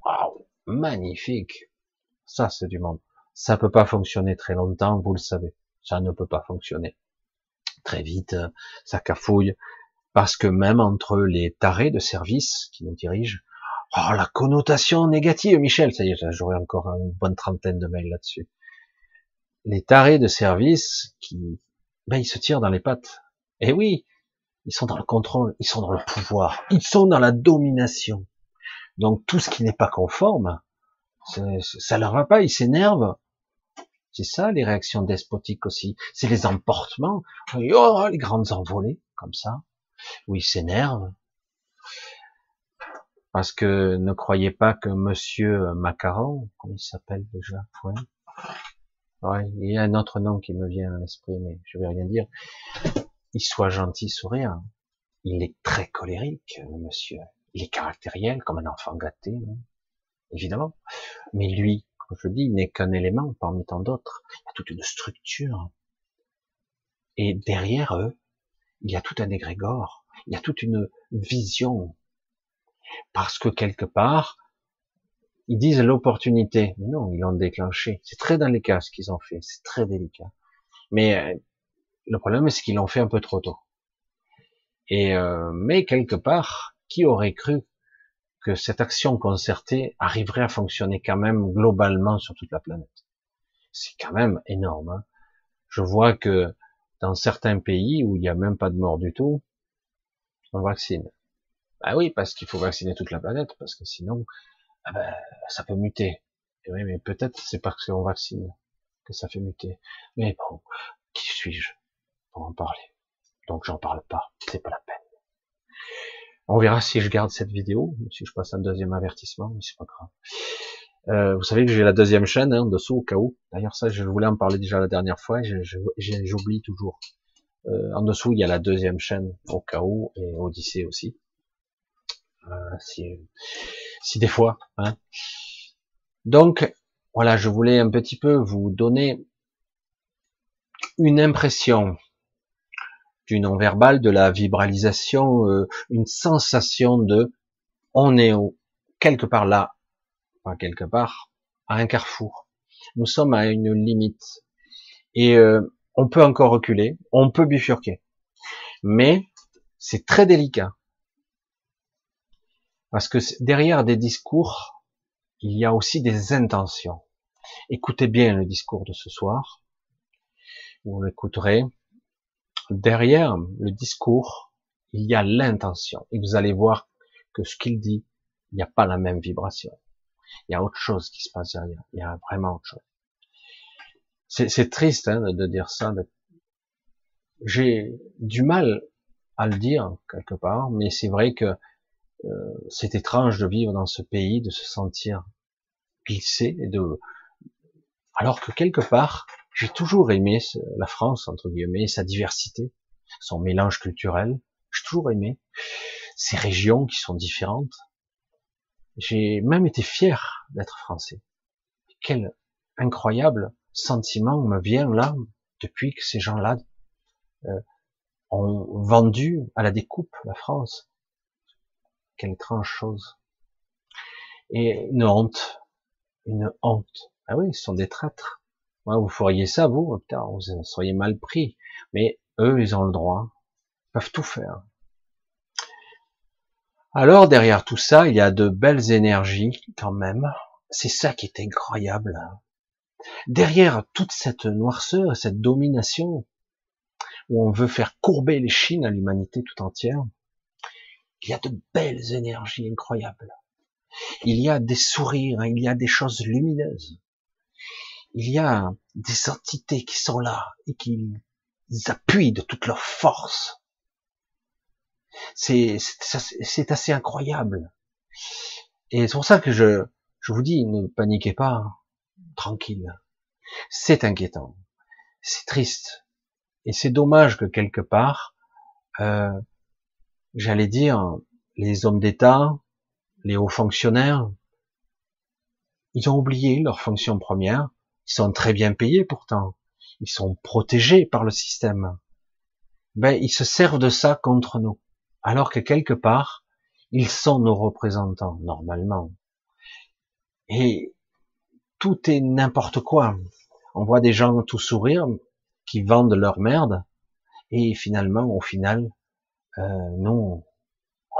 Waouh, magnifique. Ça, c'est du monde. Ça peut pas fonctionner très longtemps, vous le savez. Ça ne peut pas fonctionner. Très vite, ça cafouille. Parce que même entre les tarés de service qui nous dirigent, oh, la connotation négative, Michel, ça y est, j'aurai encore une bonne trentaine de mails là-dessus. Les tarés de service qui, ben, ils se tirent dans les pattes. Eh oui, ils sont dans le contrôle, ils sont dans le pouvoir, ils sont dans la domination. Donc tout ce qui n'est pas conforme, ça leur va pas, ils s'énervent. C'est ça les réactions despotiques aussi. C'est les emportements, oh, les grandes envolées comme ça, où ils s'énervent. Parce que ne croyez pas que Monsieur Macaron, comment il s'appelle déjà ouais. il y a un autre nom qui me vient à l'esprit, mais je vais rien dire il soit gentil, souriant. Il est très colérique, monsieur. Il est caractériel, comme un enfant gâté, hein, évidemment. Mais lui, je dis, n'est qu'un élément parmi tant d'autres. Il y a toute une structure. Et derrière eux, il y a tout un égrégore. Il y a toute une vision. Parce que quelque part, ils disent l'opportunité. Mais non, ils l'ont déclenché. C'est très délicat ce qu'ils ont fait. C'est très délicat. Mais euh, le problème, c'est qu'ils l'ont fait un peu trop tôt. Et euh, mais quelque part, qui aurait cru que cette action concertée arriverait à fonctionner quand même globalement sur toute la planète C'est quand même énorme. Hein. Je vois que dans certains pays où il n'y a même pas de mort du tout, on vaccine. Bah oui, parce qu'il faut vacciner toute la planète, parce que sinon, ah ben, ça peut muter. Et oui, mais peut-être c'est parce qu'on vaccine que ça fait muter. Mais bon, qui suis-je en parler? Donc j'en parle pas, c'est pas la peine. On verra si je garde cette vidéo, si je passe un deuxième avertissement, mais c'est pas grave. Euh, vous savez que j'ai la deuxième chaîne hein, en dessous au cas où. D'ailleurs ça, je voulais en parler déjà la dernière fois, j'oublie toujours. Euh, en dessous, il y a la deuxième chaîne au cas où et Odyssée aussi. Euh, si, si des fois. Hein. Donc voilà, je voulais un petit peu vous donner une impression du non-verbal, de la vibralisation, euh, une sensation de on est quelque part là, pas quelque part, à un carrefour. Nous sommes à une limite. Et euh, on peut encore reculer, on peut bifurquer. Mais c'est très délicat. Parce que derrière des discours, il y a aussi des intentions. Écoutez bien le discours de ce soir. Vous l'écouterez. Derrière le discours, il y a l'intention. Et vous allez voir que ce qu'il dit, il n'y a pas la même vibration. Il y a autre chose qui se passe derrière. Il y a vraiment autre chose. C'est triste hein, de dire ça. J'ai du mal à le dire quelque part, mais c'est vrai que euh, c'est étrange de vivre dans ce pays, de se sentir glissé et de, alors que quelque part, j'ai toujours aimé la France entre guillemets, sa diversité, son mélange culturel. J'ai toujours aimé ces régions qui sont différentes. J'ai même été fier d'être français. Quel incroyable sentiment me vient là depuis que ces gens-là euh, ont vendu à la découpe la France. Quelle étrange chose. Et une honte, une honte. Ah oui, ce sont des traîtres. Vous feriez ça, vous, putain, vous seriez mal pris. Mais eux, ils ont le droit. Ils peuvent tout faire. Alors, derrière tout ça, il y a de belles énergies, quand même. C'est ça qui est incroyable. Derrière toute cette noirceur, cette domination, où on veut faire courber les chines à l'humanité tout entière, il y a de belles énergies incroyables. Il y a des sourires, il y a des choses lumineuses. Il y a des entités qui sont là et qui appuient de toute leur force. C'est assez incroyable. Et c'est pour ça que je, je vous dis, ne paniquez pas, tranquille. C'est inquiétant. C'est triste. Et c'est dommage que quelque part, euh, j'allais dire, les hommes d'État, les hauts fonctionnaires, ils ont oublié leur fonction première. Ils sont très bien payés pourtant. Ils sont protégés par le système. Ben, ils se servent de ça contre nous. Alors que quelque part, ils sont nos représentants, normalement. Et tout est n'importe quoi. On voit des gens tout sourire, qui vendent leur merde, et finalement, au final, euh, on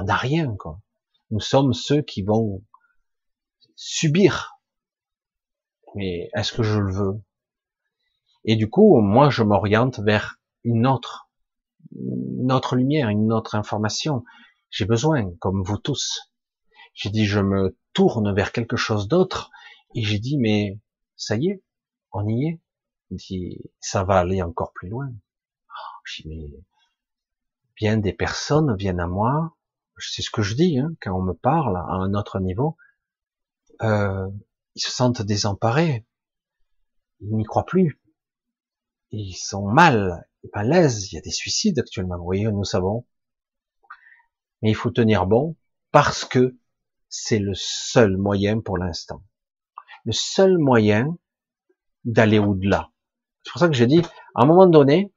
n'a rien. Quoi. Nous sommes ceux qui vont subir. Mais est-ce que je le veux? Et du coup, moi, je m'oriente vers une autre, une lumière, une autre information. J'ai besoin, comme vous tous. J'ai dit, je me tourne vers quelque chose d'autre, et j'ai dit, mais ça y est, on y est dit, ça va aller encore plus loin. Je dis, mais bien des personnes viennent à moi, c'est ce que je dis hein, quand on me parle à un autre niveau, euh, ils se sentent désemparés, ils n'y croient plus, ils sont mal, pas l'aise, il y a des suicides actuellement, vous voyez, nous savons, mais il faut tenir bon parce que c'est le seul moyen pour l'instant, le seul moyen d'aller au-delà. C'est pour ça que j'ai dit, à un moment donné,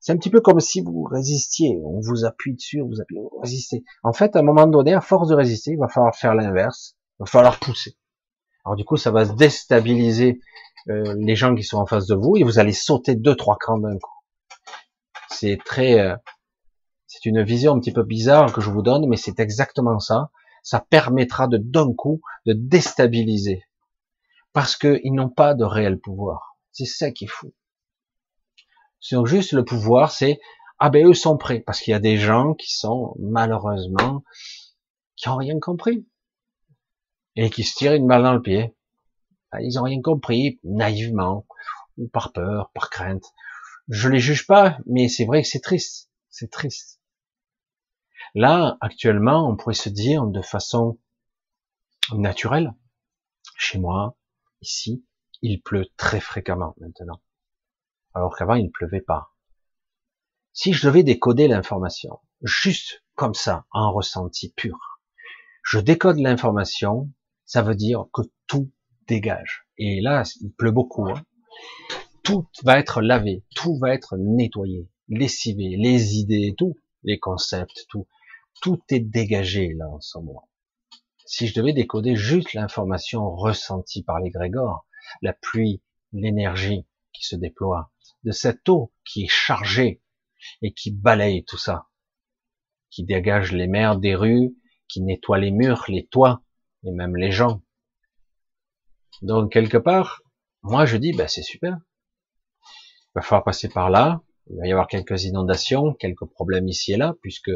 c'est un petit peu comme si vous résistiez. On vous appuie dessus, vous appuie, vous résistez. En fait, à un moment donné, à force de résister, il va falloir faire l'inverse. Il va falloir pousser. Alors du coup, ça va déstabiliser euh, les gens qui sont en face de vous et vous allez sauter deux, trois crans d'un coup. C'est très, euh, c'est une vision un petit peu bizarre que je vous donne, mais c'est exactement ça. Ça permettra de d'un coup de déstabiliser parce qu'ils n'ont pas de réel pouvoir. C'est ça qui est fou. C'est juste le pouvoir, c'est ah ben eux sont prêts parce qu'il y a des gens qui sont malheureusement qui ont rien compris et qui se tirent une balle dans le pied. Ils ont rien compris naïvement ou par peur, par crainte. Je les juge pas, mais c'est vrai que c'est triste, c'est triste. Là, actuellement, on pourrait se dire de façon naturelle, chez moi, ici, il pleut très fréquemment maintenant alors qu'avant il ne pleuvait pas. Si je devais décoder l'information, juste comme ça, en ressenti pur, je décode l'information, ça veut dire que tout dégage. Et là, il pleut beaucoup. Hein. Tout va être lavé, tout va être nettoyé, lessivé, les idées, tout, les concepts, tout, tout est dégagé là en ce moment. si je devais décoder juste l'information ressentie par les Grégores, la pluie, l'énergie qui se déploie, de cette eau qui est chargée et qui balaye tout ça, qui dégage les mers des rues, qui nettoie les murs, les toits et même les gens. Donc quelque part, moi je dis, ben c'est super. Il va falloir passer par là. Il va y avoir quelques inondations, quelques problèmes ici et là, puisque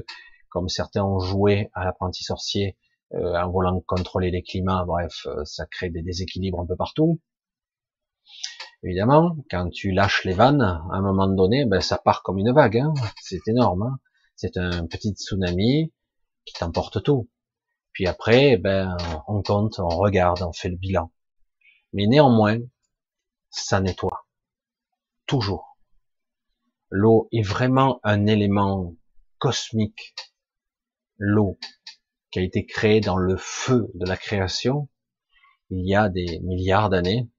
comme certains ont joué à l'apprenti sorcier euh, en voulant contrôler les climats, bref, euh, ça crée des déséquilibres un peu partout. Évidemment, quand tu lâches les vannes, à un moment donné, ben, ça part comme une vague. Hein. C'est énorme. Hein. C'est un petit tsunami qui t'emporte tout. Puis après, ben, on compte, on regarde, on fait le bilan. Mais néanmoins, ça nettoie. Toujours. L'eau est vraiment un élément cosmique. L'eau qui a été créée dans le feu de la création il y a des milliards d'années,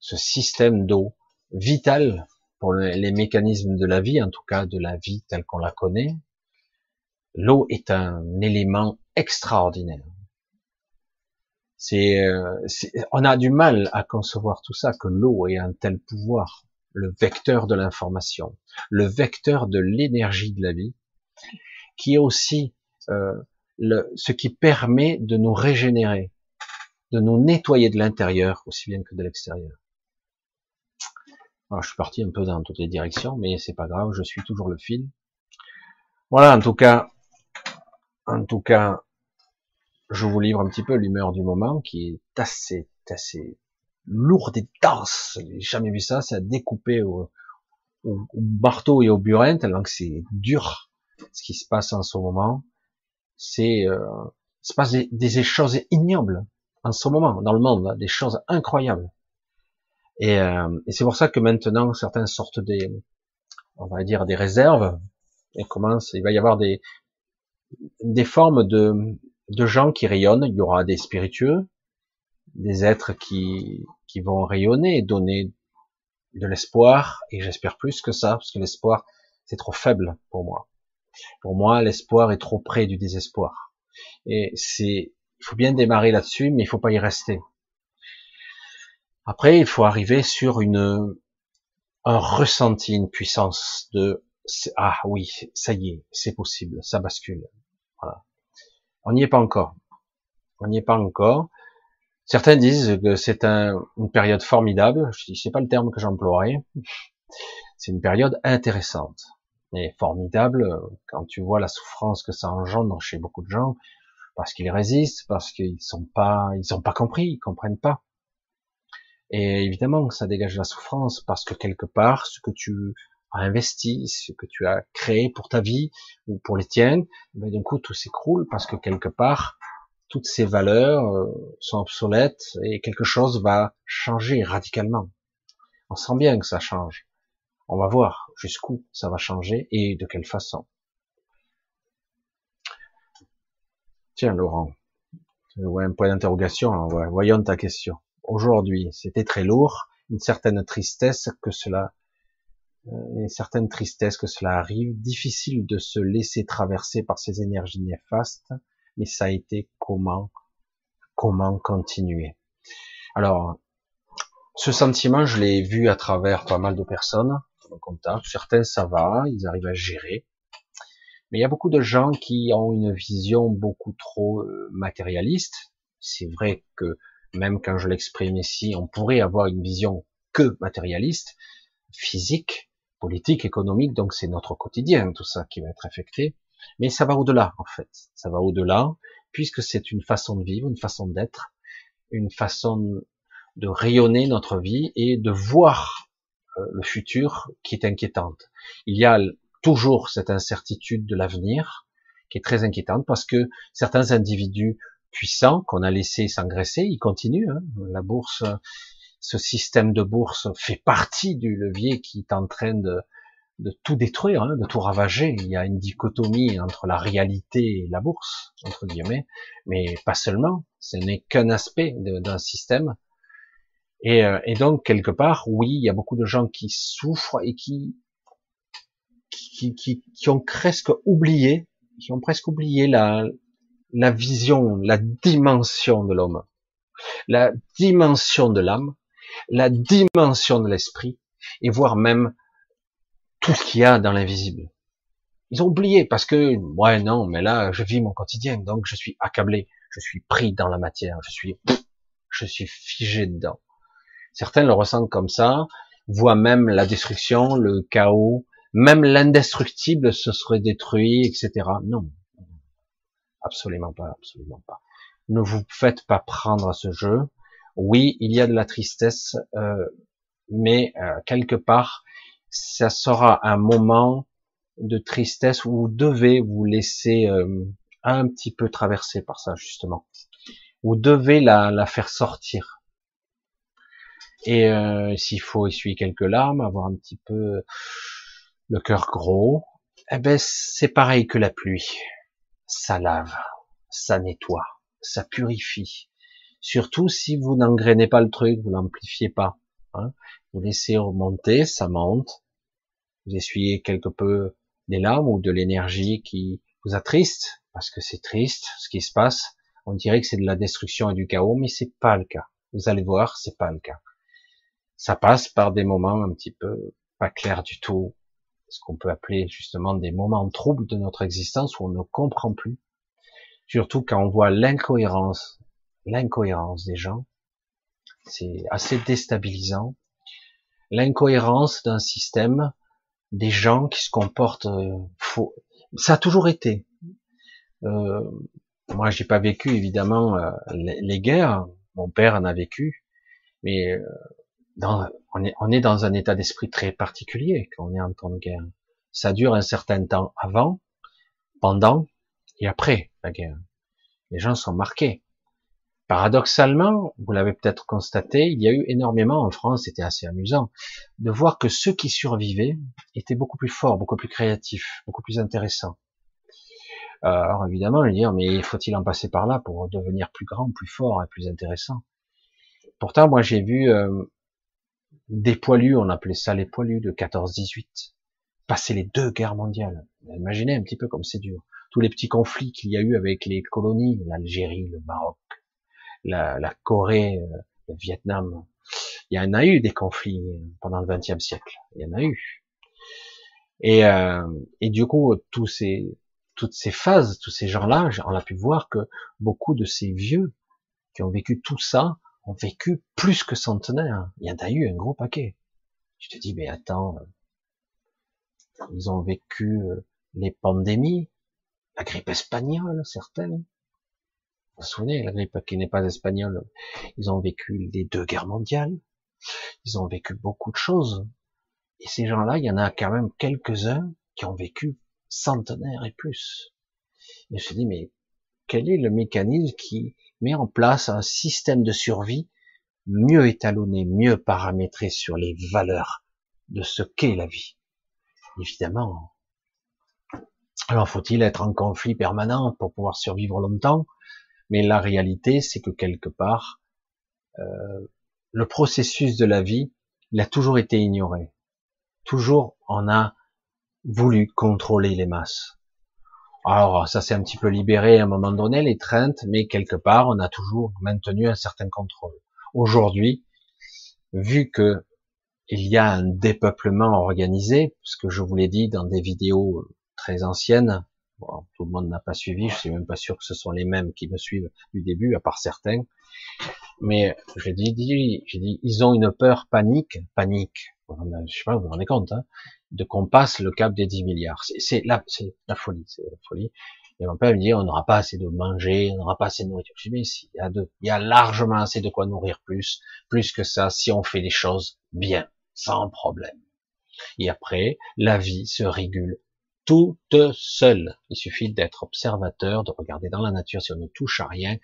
ce système d'eau vital pour les mécanismes de la vie, en tout cas de la vie telle qu'on la connaît, l'eau est un élément extraordinaire. C'est, euh, on a du mal à concevoir tout ça, que l'eau ait un tel pouvoir, le vecteur de l'information, le vecteur de l'énergie de la vie, qui est aussi euh, le, ce qui permet de nous régénérer, de nous nettoyer de l'intérieur aussi bien que de l'extérieur. Alors, je suis parti un peu dans toutes les directions, mais c'est pas grave, je suis toujours le fil. Voilà, en tout cas, en tout cas, je vous livre un petit peu l'humeur du moment, qui est assez, assez lourde et dense. J'ai jamais vu ça, c'est à découper au, au, marteau et au burin, tellement que c'est dur ce qui se passe en ce moment. C'est, euh, se passe des, des, choses ignobles en ce moment dans le monde, des choses incroyables. Et, euh, et c'est pour ça que maintenant certains sortent des, on va dire des réserves et commence, il va y avoir des des formes de de gens qui rayonnent. Il y aura des spiritueux, des êtres qui qui vont rayonner et donner de l'espoir. Et j'espère plus que ça, parce que l'espoir c'est trop faible pour moi. Pour moi, l'espoir est trop près du désespoir. Et c'est, il faut bien démarrer là-dessus, mais il faut pas y rester. Après, il faut arriver sur une, un ressenti, une puissance de, ah oui, ça y est, c'est possible, ça bascule. On n'y est pas encore. On n'y est pas encore. Certains disent que c'est un, une période formidable. Je c'est pas le terme que j'emploierais. *laughs* C'est une période intéressante. Mais formidable, quand tu vois la souffrance que ça engendre chez beaucoup de gens, parce qu'ils résistent, parce qu'ils sont pas, ils ont pas compris, ils comprennent pas. Et évidemment, ça dégage la souffrance parce que quelque part, ce que tu investi, ce que tu as créé pour ta vie ou pour les tiennes, ben d'un coup tout s'écroule parce que quelque part, toutes ces valeurs euh, sont obsolètes et quelque chose va changer radicalement. On sent bien que ça change. On va voir jusqu'où ça va changer et de quelle façon. Tiens, Laurent, je un point d'interrogation. Voyons ta question aujourd'hui. C'était très lourd, une certaine tristesse que cela, euh, une certaine tristesse que cela arrive, difficile de se laisser traverser par ces énergies néfastes, mais ça a été comment, comment continuer. Alors, ce sentiment, je l'ai vu à travers pas mal de personnes, contact. Certains, ça va, ils arrivent à gérer. Mais il y a beaucoup de gens qui ont une vision beaucoup trop euh, matérialiste. C'est vrai que même quand je l'exprime ici, on pourrait avoir une vision que matérialiste, physique, politique, économique, donc c'est notre quotidien, tout ça qui va être affecté. Mais ça va au-delà, en fait. Ça va au-delà, puisque c'est une façon de vivre, une façon d'être, une façon de rayonner notre vie et de voir euh, le futur qui est inquiétante. Il y a toujours cette incertitude de l'avenir qui est très inquiétante parce que certains individus puissant qu'on a laissé s'engraisser, il continue. Hein. La bourse, ce système de bourse fait partie du levier qui est en train de, de tout détruire, hein, de tout ravager. Il y a une dichotomie entre la réalité et la bourse, entre guillemets, mais pas seulement. Ce n'est qu'un aspect d'un système. Et, euh, et, donc quelque part, oui, il y a beaucoup de gens qui souffrent et qui qui, qui, qui ont presque oublié, qui ont presque oublié la, la vision, la dimension de l'homme, la dimension de l'âme, la dimension de l'esprit, et voir même tout ce qu'il y a dans l'invisible. Ils ont oublié parce que, ouais, non, mais là, je vis mon quotidien, donc je suis accablé, je suis pris dans la matière, je suis, je suis figé dedans. Certains le ressentent comme ça, voient même la destruction, le chaos, même l'indestructible se serait détruit, etc. Non, absolument pas, absolument pas. Ne vous faites pas prendre à ce jeu. Oui, il y a de la tristesse, euh, mais euh, quelque part, ça sera un moment de tristesse où vous devez vous laisser euh, un petit peu traverser par ça justement. Vous devez la, la faire sortir. Et s'il faut essuyer quelques larmes, avoir un petit peu le cœur gros, eh ben c'est pareil que la pluie. Ça lave, ça nettoie, ça purifie. Surtout si vous n'engrainez pas le truc, vous l'amplifiez pas. Hein. Vous laissez remonter, ça monte. Vous essuyez quelque peu des larmes ou de l'énergie qui vous attriste, parce que c'est triste ce qui se passe. On dirait que c'est de la destruction et du chaos, mais c'est pas le cas. Vous allez voir, c'est pas le cas. Ça passe par des moments un petit peu pas clairs du tout, ce qu'on peut appeler justement des moments troubles de notre existence où on ne comprend plus. Surtout quand on voit l'incohérence, l'incohérence des gens, c'est assez déstabilisant. L'incohérence d'un système des gens qui se comportent euh, faux. Ça a toujours été. Euh, moi, j'ai pas vécu évidemment euh, les, guerres. Mon père en a vécu, mais euh, on est dans un état d'esprit très particulier quand on est en temps de guerre. Ça dure un certain temps avant, pendant et après la guerre. Les gens sont marqués. Paradoxalement, vous l'avez peut-être constaté, il y a eu énormément en France, c'était assez amusant, de voir que ceux qui survivaient étaient beaucoup plus forts, beaucoup plus créatifs, beaucoup plus intéressants. Euh, alors évidemment, dire, mais faut-il en passer par là pour devenir plus grand, plus fort et plus intéressant? Pourtant, moi j'ai vu euh, des poilus, on appelait ça les poilus de 14-18, passer les deux guerres mondiales. Imaginez un petit peu comme c'est dur. Tous les petits conflits qu'il y a eu avec les colonies, l'Algérie, le Maroc, la, la Corée, euh, le Vietnam. Il y en a eu des conflits pendant le XXe siècle. Il y en a eu. Et, euh, et du coup, tous ces, toutes ces phases, tous ces gens-là, on a pu voir que beaucoup de ces vieux qui ont vécu tout ça ont vécu plus que centenaires. Il y en a eu un gros paquet. Je te dis, mais attends, ils ont vécu euh, les pandémies, la grippe espagnole, certaines, vous vous souvenez, la grippe qui n'est pas espagnole, ils ont vécu les deux guerres mondiales, ils ont vécu beaucoup de choses. Et ces gens-là, il y en a quand même quelques-uns qui ont vécu centenaires et plus. Je me suis dit, mais quel est le mécanisme qui met en place un système de survie mieux étalonné, mieux paramétré sur les valeurs de ce qu'est la vie? Évidemment. Alors faut-il être en conflit permanent pour pouvoir survivre longtemps? Mais la réalité, c'est que quelque part, euh, le processus de la vie, il a toujours été ignoré. Toujours, on a voulu contrôler les masses. Alors, ça s'est un petit peu libéré à un moment donné, les treintes, mais quelque part, on a toujours maintenu un certain contrôle. Aujourd'hui, vu que il y a un dépeuplement organisé, ce que je vous l'ai dit dans des vidéos très anciennes, Bon, tout le monde n'a pas suivi, je suis même pas sûr que ce sont les mêmes qui me suivent du début, à part certains. Mais j'ai dit, j'ai dit, ils ont une peur panique, panique. Je sais pas, vous vous rendez compte, hein, de qu'on passe le cap des 10 milliards. C'est là, c'est la folie, c'est la folie. Et mon père me dit, on n'aura pas assez de manger, on n'aura pas assez de nourriture. Je dis, mais si, il y a de, il y a largement assez de quoi nourrir plus, plus que ça, si on fait les choses bien, sans problème. Et après, la vie se régule toute seule. Il suffit d'être observateur, de regarder dans la nature si on ne touche à rien.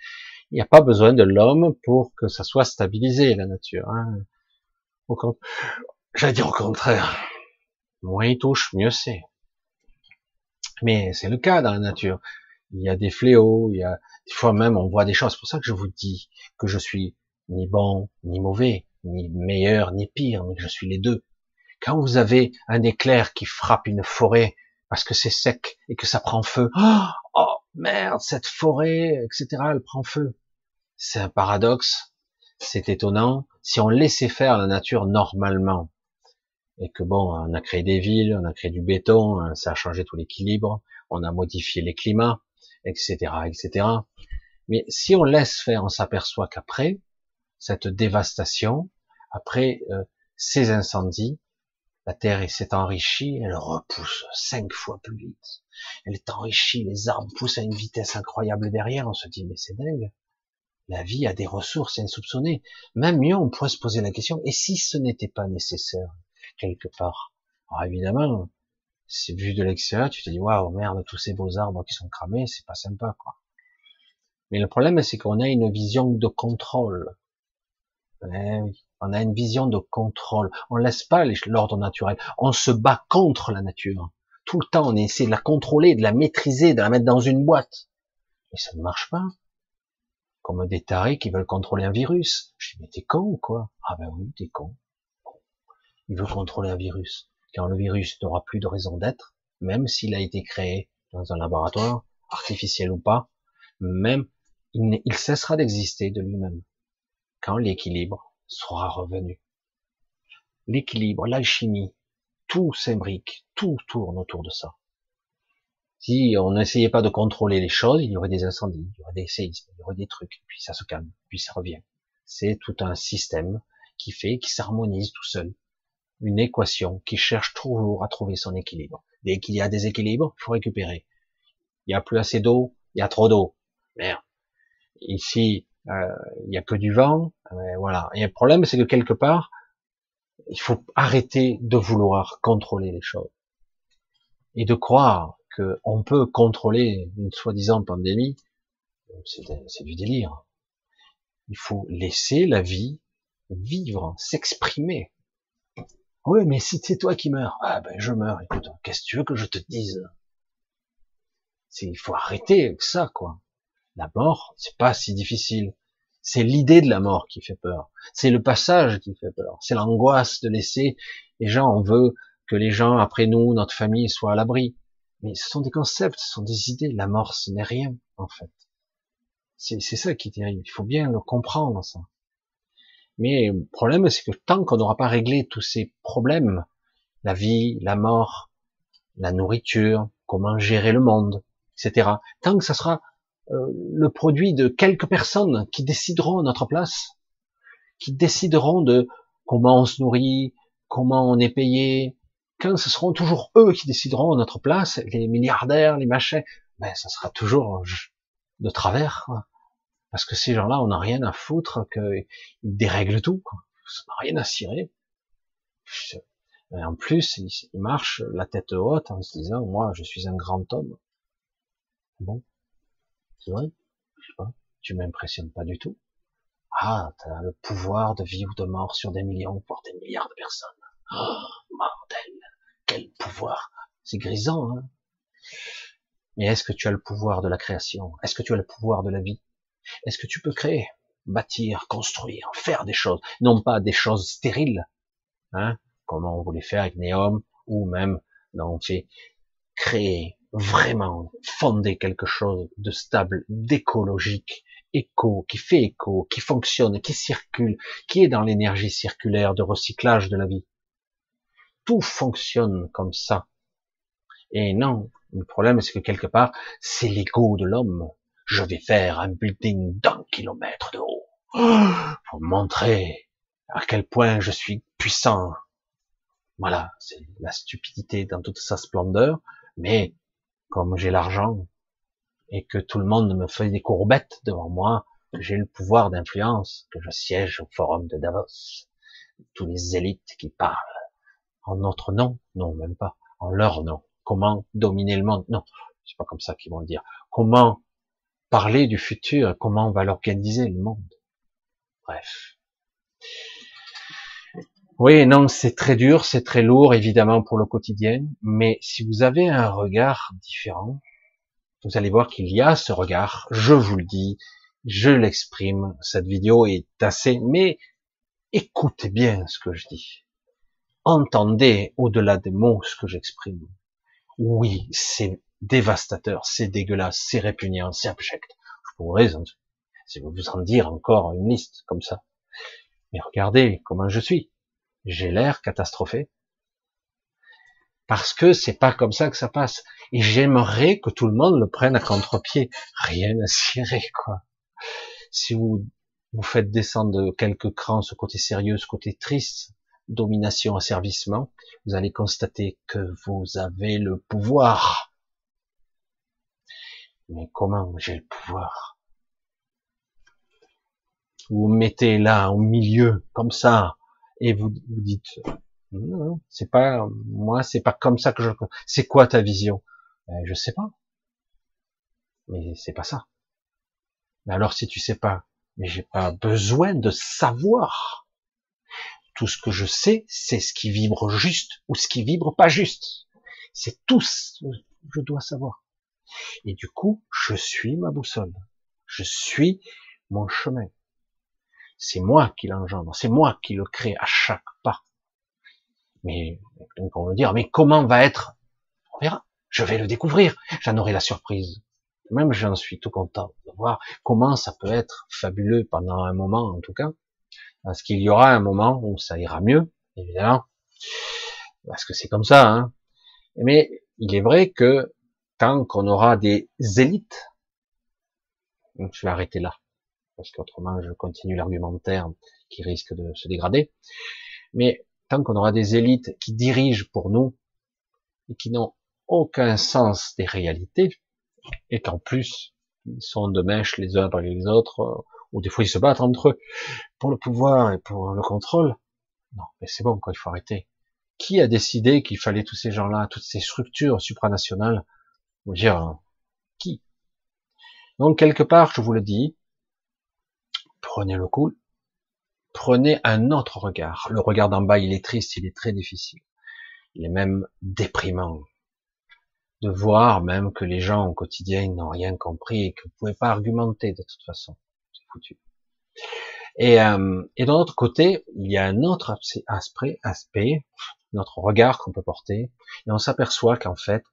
Il n'y a pas besoin de l'homme pour que ça soit stabilisé, la nature. Hein. J'allais dire au contraire. Moins il touche, mieux c'est. Mais c'est le cas dans la nature. Il y a des fléaux, il y a des fois même on voit des choses. C'est pour ça que je vous dis que je suis ni bon, ni mauvais, ni meilleur, ni pire, mais que je suis les deux. Quand vous avez un éclair qui frappe une forêt, parce que c'est sec et que ça prend feu. Oh, oh merde, cette forêt, etc. Elle prend feu. C'est un paradoxe. C'est étonnant. Si on laissait faire la nature normalement, et que bon, on a créé des villes, on a créé du béton, hein, ça a changé tout l'équilibre, on a modifié les climats, etc., etc. Mais si on laisse faire, on s'aperçoit qu'après cette dévastation, après euh, ces incendies, la Terre s'est enrichie, elle repousse cinq fois plus vite. Elle est enrichie, les arbres poussent à une vitesse incroyable derrière. On se dit mais c'est dingue. La vie a des ressources insoupçonnées. Même mieux, on pourrait se poser la question et si ce n'était pas nécessaire quelque part? Alors évidemment, vu de l'extérieur, tu te dis waouh merde, tous ces beaux arbres qui sont cramés, c'est pas sympa quoi. Mais le problème, c'est qu'on a une vision de contrôle. Eh oui, on a une vision de contrôle. On laisse pas l'ordre naturel. On se bat contre la nature. Tout le temps, on essaie de la contrôler, de la maîtriser, de la mettre dans une boîte. Et ça ne marche pas. Comme des tarés qui veulent contrôler un virus. Je dis, mais t'es con ou quoi? Ah ben oui, t'es con. Il veut contrôler un virus. Quand le virus n'aura plus de raison d'être, même s'il a été créé dans un laboratoire, artificiel ou pas, même il, cessera d'exister de lui-même quand l'équilibre sera revenu. L'équilibre, l'alchimie, tout s'imbrique, tout tourne autour de ça. Si on n'essayait pas de contrôler les choses, il y aurait des incendies, il y aurait des séismes, il y aurait des trucs, puis ça se calme, puis ça revient. C'est tout un système qui fait, qui s'harmonise tout seul. Une équation qui cherche toujours à trouver son équilibre. Dès qu'il y a des équilibres, il faut récupérer. Il y a plus assez d'eau, il y a trop d'eau. Merde. Ici, euh, il n'y a que du vent. Voilà. Et le problème, c'est que quelque part, il faut arrêter de vouloir contrôler les choses et de croire qu'on peut contrôler une soi-disant pandémie. C'est du délire. Il faut laisser la vie vivre, s'exprimer. Oui, mais si c'est toi qui meurs, ah ben je meurs. Écoute, qu'est-ce que tu veux que je te dise? Il faut arrêter ça, quoi. La mort, c'est pas si difficile. C'est l'idée de la mort qui fait peur. C'est le passage qui fait peur. C'est l'angoisse de laisser les gens. On veut que les gens après nous, notre famille, soient à l'abri. Mais ce sont des concepts, ce sont des idées. La mort, ce n'est rien, en fait. C'est ça qui est terrible. Il faut bien le comprendre, ça. Mais le problème, c'est que tant qu'on n'aura pas réglé tous ces problèmes, la vie, la mort, la nourriture, comment gérer le monde, etc., tant que ça sera le produit de quelques personnes qui décideront à notre place, qui décideront de comment on se nourrit, comment on est payé, quand ce seront toujours eux qui décideront à notre place, les milliardaires, les machins, ben ça sera toujours de travers, parce que ces gens-là, on n'a rien à foutre qu'ils dérèglent tout, quoi. ça n'a rien à cirer. en plus, ils marchent la tête haute en se disant, moi, je suis un grand homme. Bon, c'est. Tu m'impressionnes pas du tout. Ah, tu as le pouvoir de vie ou de mort sur des millions, voire des milliards de personnes. Oh, bordel Quel pouvoir C'est grisant, hein Mais est-ce que tu as le pouvoir de la création? Est-ce que tu as le pouvoir de la vie? Est-ce que tu peux créer, bâtir, construire, faire des choses, non pas des choses stériles, hein, comme on voulait faire avec Néom, ou même, non, on fait créer, vraiment fonder quelque chose de stable, d'écologique, éco, qui fait écho, qui fonctionne, qui circule, qui est dans l'énergie circulaire de recyclage de la vie. Tout fonctionne comme ça. Et non, le problème c'est que quelque part, c'est l'ego de l'homme. Je vais faire un building d'un kilomètre de haut pour montrer à quel point je suis puissant. Voilà, c'est la stupidité dans toute sa splendeur, mais comme j'ai l'argent et que tout le monde me fait des courbettes devant moi, j'ai le pouvoir d'influence, que je siège au forum de Davos, tous les élites qui parlent en notre nom, non même pas, en leur nom. Comment dominer le monde? Non, c'est pas comme ça qu'ils vont le dire. Comment parler du futur? Comment on va l'organiser le monde? Bref. Oui, non, c'est très dur, c'est très lourd, évidemment, pour le quotidien, mais si vous avez un regard différent, vous allez voir qu'il y a ce regard, je vous le dis, je l'exprime, cette vidéo est assez, mais écoutez bien ce que je dis. Entendez au-delà des mots ce que j'exprime. Oui, c'est dévastateur, c'est dégueulasse, c'est répugnant, c'est abject. Je pourrais, si vous en dire encore une liste comme ça. Mais regardez comment je suis. J'ai l'air catastrophé. Parce que c'est pas comme ça que ça passe. Et j'aimerais que tout le monde le prenne à contre-pied. Rien à cirer, quoi. Si vous vous faites descendre quelques crans ce côté sérieux, ce côté triste, domination, asservissement, vous allez constater que vous avez le pouvoir. Mais comment j'ai le pouvoir? Vous, vous mettez là au milieu, comme ça, et vous vous dites, non, c'est pas moi, c'est pas comme ça que je. C'est quoi ta vision? Ben, Je sais pas. Mais c'est pas ça. Mais alors si tu sais pas, mais j'ai pas besoin de savoir. Tout ce que je sais, c'est ce qui vibre juste ou ce qui vibre pas juste. C'est tout ce que je dois savoir. Et du coup, je suis ma boussole. Je suis mon chemin. C'est moi qui l'engendre, c'est moi qui le crée à chaque pas. Mais donc on va dire, mais comment va être? On verra. Je vais le découvrir. J'en aurai la surprise. Même j'en suis tout content de voir comment ça peut être fabuleux pendant un moment en tout cas. Parce qu'il y aura un moment où ça ira mieux, évidemment. Parce que c'est comme ça. Hein. Mais il est vrai que tant qu'on aura des élites, je vais arrêter là, parce qu'autrement je continue l'argumentaire qui risque de se dégrader. Mais tant qu'on aura des élites qui dirigent pour nous et qui n'ont aucun sens des réalités, et qu'en plus, ils sont de mèche les uns avec les autres, euh, ou des fois ils se battent entre eux pour le pouvoir et pour le contrôle. Non, mais c'est bon, quoi, il faut arrêter. Qui a décidé qu'il fallait tous ces gens-là, toutes ces structures supranationales? Dire, euh, qui? Donc, quelque part, je vous le dis, prenez le coup, prenez un autre regard. Le regard d'en bas, il est triste, il est très difficile. Il est même déprimant de voir même que les gens au quotidien n'ont rien compris et que vous pouvez pas argumenter de toute façon. C'est foutu. Et, euh, et d'un autre côté, il y a un autre aspect, aspect notre regard qu'on peut porter, et on s'aperçoit qu'en fait,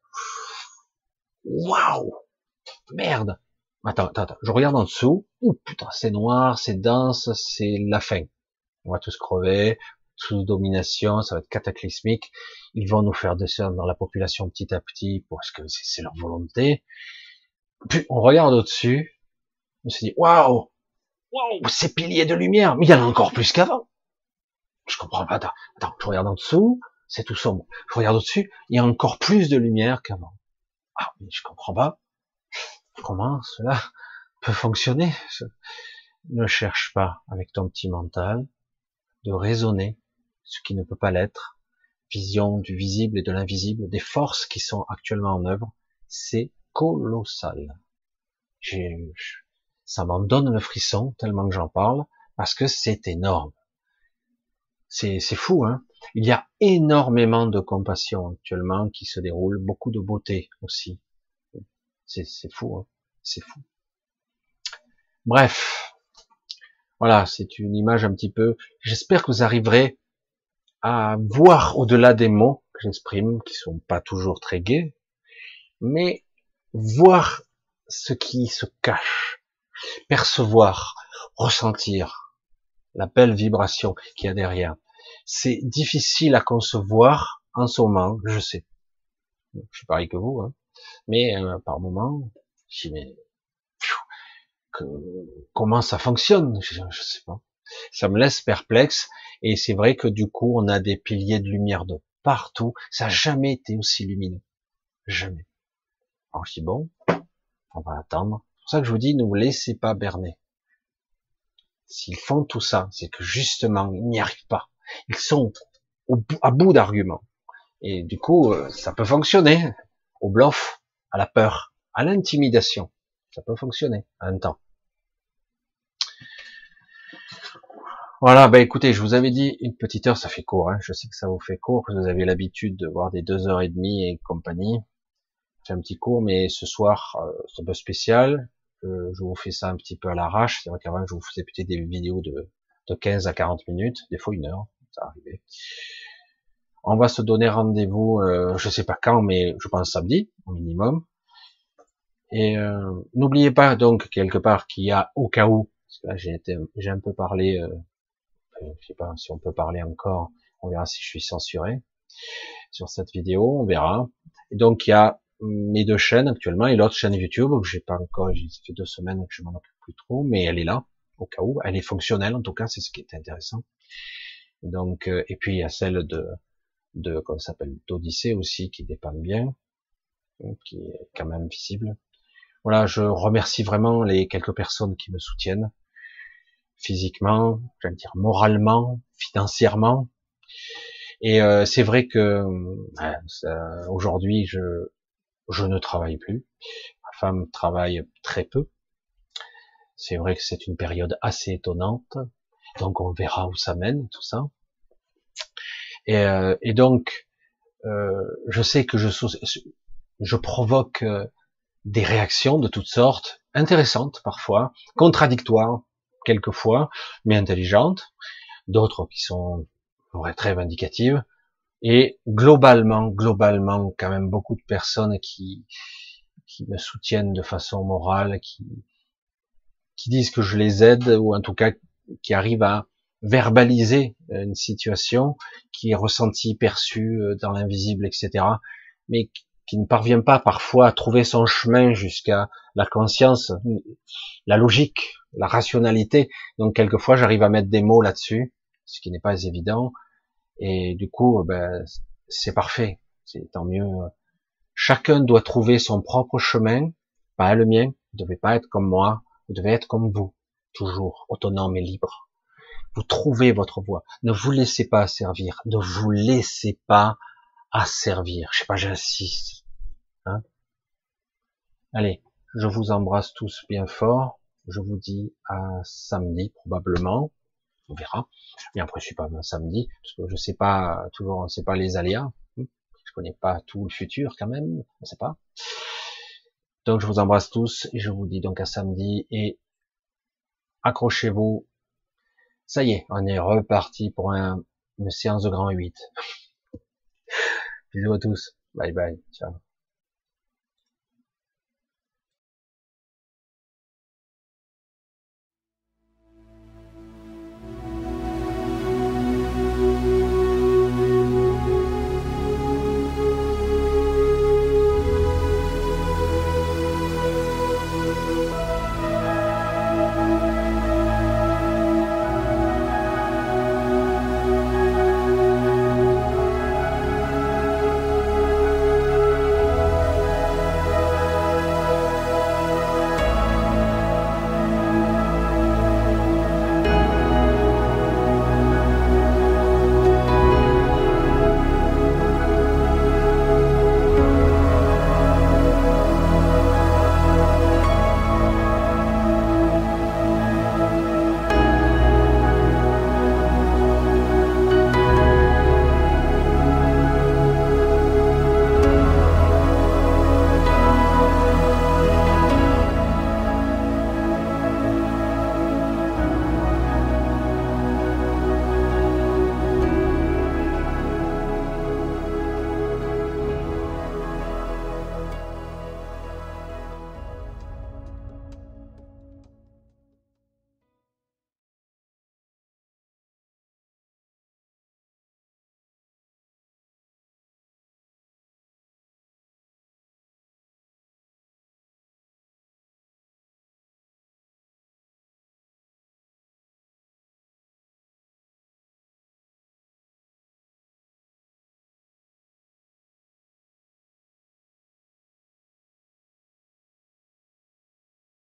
waouh, merde. Attends, attends, attends, je regarde en dessous. Ouh, putain, c'est noir, c'est dense, c'est la fin. On va tous crever, sous domination, ça va être cataclysmique. Ils vont nous faire descendre dans la population petit à petit parce que c'est leur volonté. Puis on regarde au-dessus, on se dit waouh, waouh, ces piliers de lumière, mais il y en a encore plus qu'avant. Je comprends pas. Attends, attends, je regarde en dessous, c'est tout sombre. Je regarde au-dessus, il y a encore plus de lumière qu'avant. Ah, mais je comprends pas. Comment cela peut fonctionner Ne cherche pas avec ton petit mental de raisonner ce qui ne peut pas l'être, vision du visible et de l'invisible, des forces qui sont actuellement en œuvre, c'est colossal. ça m'en donne le frisson tellement que j'en parle, parce que c'est énorme. C'est fou, hein Il y a énormément de compassion actuellement qui se déroule, beaucoup de beauté aussi. C'est fou, hein c'est fou. Bref, voilà, c'est une image un petit peu. J'espère que vous arriverez à voir au-delà des mots que j'exprime, qui sont pas toujours très gais, mais voir ce qui se cache, percevoir, ressentir la belle vibration qu'il y a derrière. C'est difficile à concevoir en ce moment, je sais. Je suis pareil que vous, hein. Mais euh, par moment, je mais que, comment ça fonctionne? Je, je sais pas. Ça me laisse perplexe et c'est vrai que du coup, on a des piliers de lumière de partout. Ça n'a jamais été aussi lumineux. Jamais. Alors je dis bon, on va attendre. C'est pour ça que je vous dis, ne vous laissez pas berner. S'ils font tout ça, c'est que justement, ils n'y arrivent pas. Ils sont au, à bout d'arguments. Et du coup, euh, ça peut fonctionner. Au bluff, à la peur, à l'intimidation. Ça peut fonctionner à un temps. Voilà, bah écoutez, je vous avais dit une petite heure, ça fait court. Hein. Je sais que ça vous fait court, que vous avez l'habitude de voir des deux heures et demie et compagnie. C'est un petit court, mais ce soir, euh, c'est un peu spécial. Euh, je vous fais ça un petit peu à l'arrache. C'est vrai qu'avant, je vous faisais peut-être des vidéos de, de 15 à 40 minutes, des fois une heure, ça arrivait. On va se donner rendez-vous, euh, je sais pas quand, mais je pense samedi au minimum. Et euh, n'oubliez pas donc quelque part qu'il y a au cas où, parce que là j'ai un peu parlé, euh, je sais pas si on peut parler encore, on verra si je suis censuré sur cette vidéo, on verra. Et donc il y a mes deux chaînes actuellement et l'autre chaîne YouTube que j'ai pas encore, j'ai fait deux semaines que je m'en occupe plus trop, mais elle est là au cas où, elle est fonctionnelle en tout cas, c'est ce qui est intéressant. Donc euh, et puis il y a celle de de comment s'appelle d'Odyssée aussi qui dépend bien, qui est quand même visible. Voilà, je remercie vraiment les quelques personnes qui me soutiennent physiquement, j'allais dire moralement, financièrement. Et euh, c'est vrai que aujourd'hui, je, je ne travaille plus. Ma femme travaille très peu. C'est vrai que c'est une période assez étonnante. Donc on verra où ça mène tout ça. Et, euh, et donc, euh, je sais que je, je provoque euh, des réactions de toutes sortes, intéressantes parfois, contradictoires quelquefois, mais intelligentes, d'autres qui sont très vindicatives, et globalement, globalement, quand même beaucoup de personnes qui qui me soutiennent de façon morale, qui qui disent que je les aide ou en tout cas qui arrivent à verbaliser une situation qui est ressentie, perçue euh, dans l'invisible, etc. Mais qui ne parvient pas parfois à trouver son chemin jusqu'à la conscience, la logique, la rationalité. Donc quelquefois j'arrive à mettre des mots là-dessus, ce qui n'est pas évident. Et du coup, ben, c'est parfait, c'est tant mieux. Chacun doit trouver son propre chemin, pas le mien. Vous devez pas être comme moi, vous devez être comme vous, toujours autonome et libre. Vous trouvez votre voie. Ne vous laissez pas servir. Ne vous laissez pas asservir. Je sais pas, j'insiste. Hein Allez, je vous embrasse tous bien fort. Je vous dis à samedi probablement. On verra. Mais après, je suis pas un samedi parce que je sais pas toujours, on sait pas les aléas. Je connais pas tout le futur quand même. On sait pas. Donc je vous embrasse tous et je vous dis donc à samedi et accrochez-vous ça y est, on est reparti pour un, une séance de grand 8. *laughs* Bisous à tous. Bye bye. Ciao.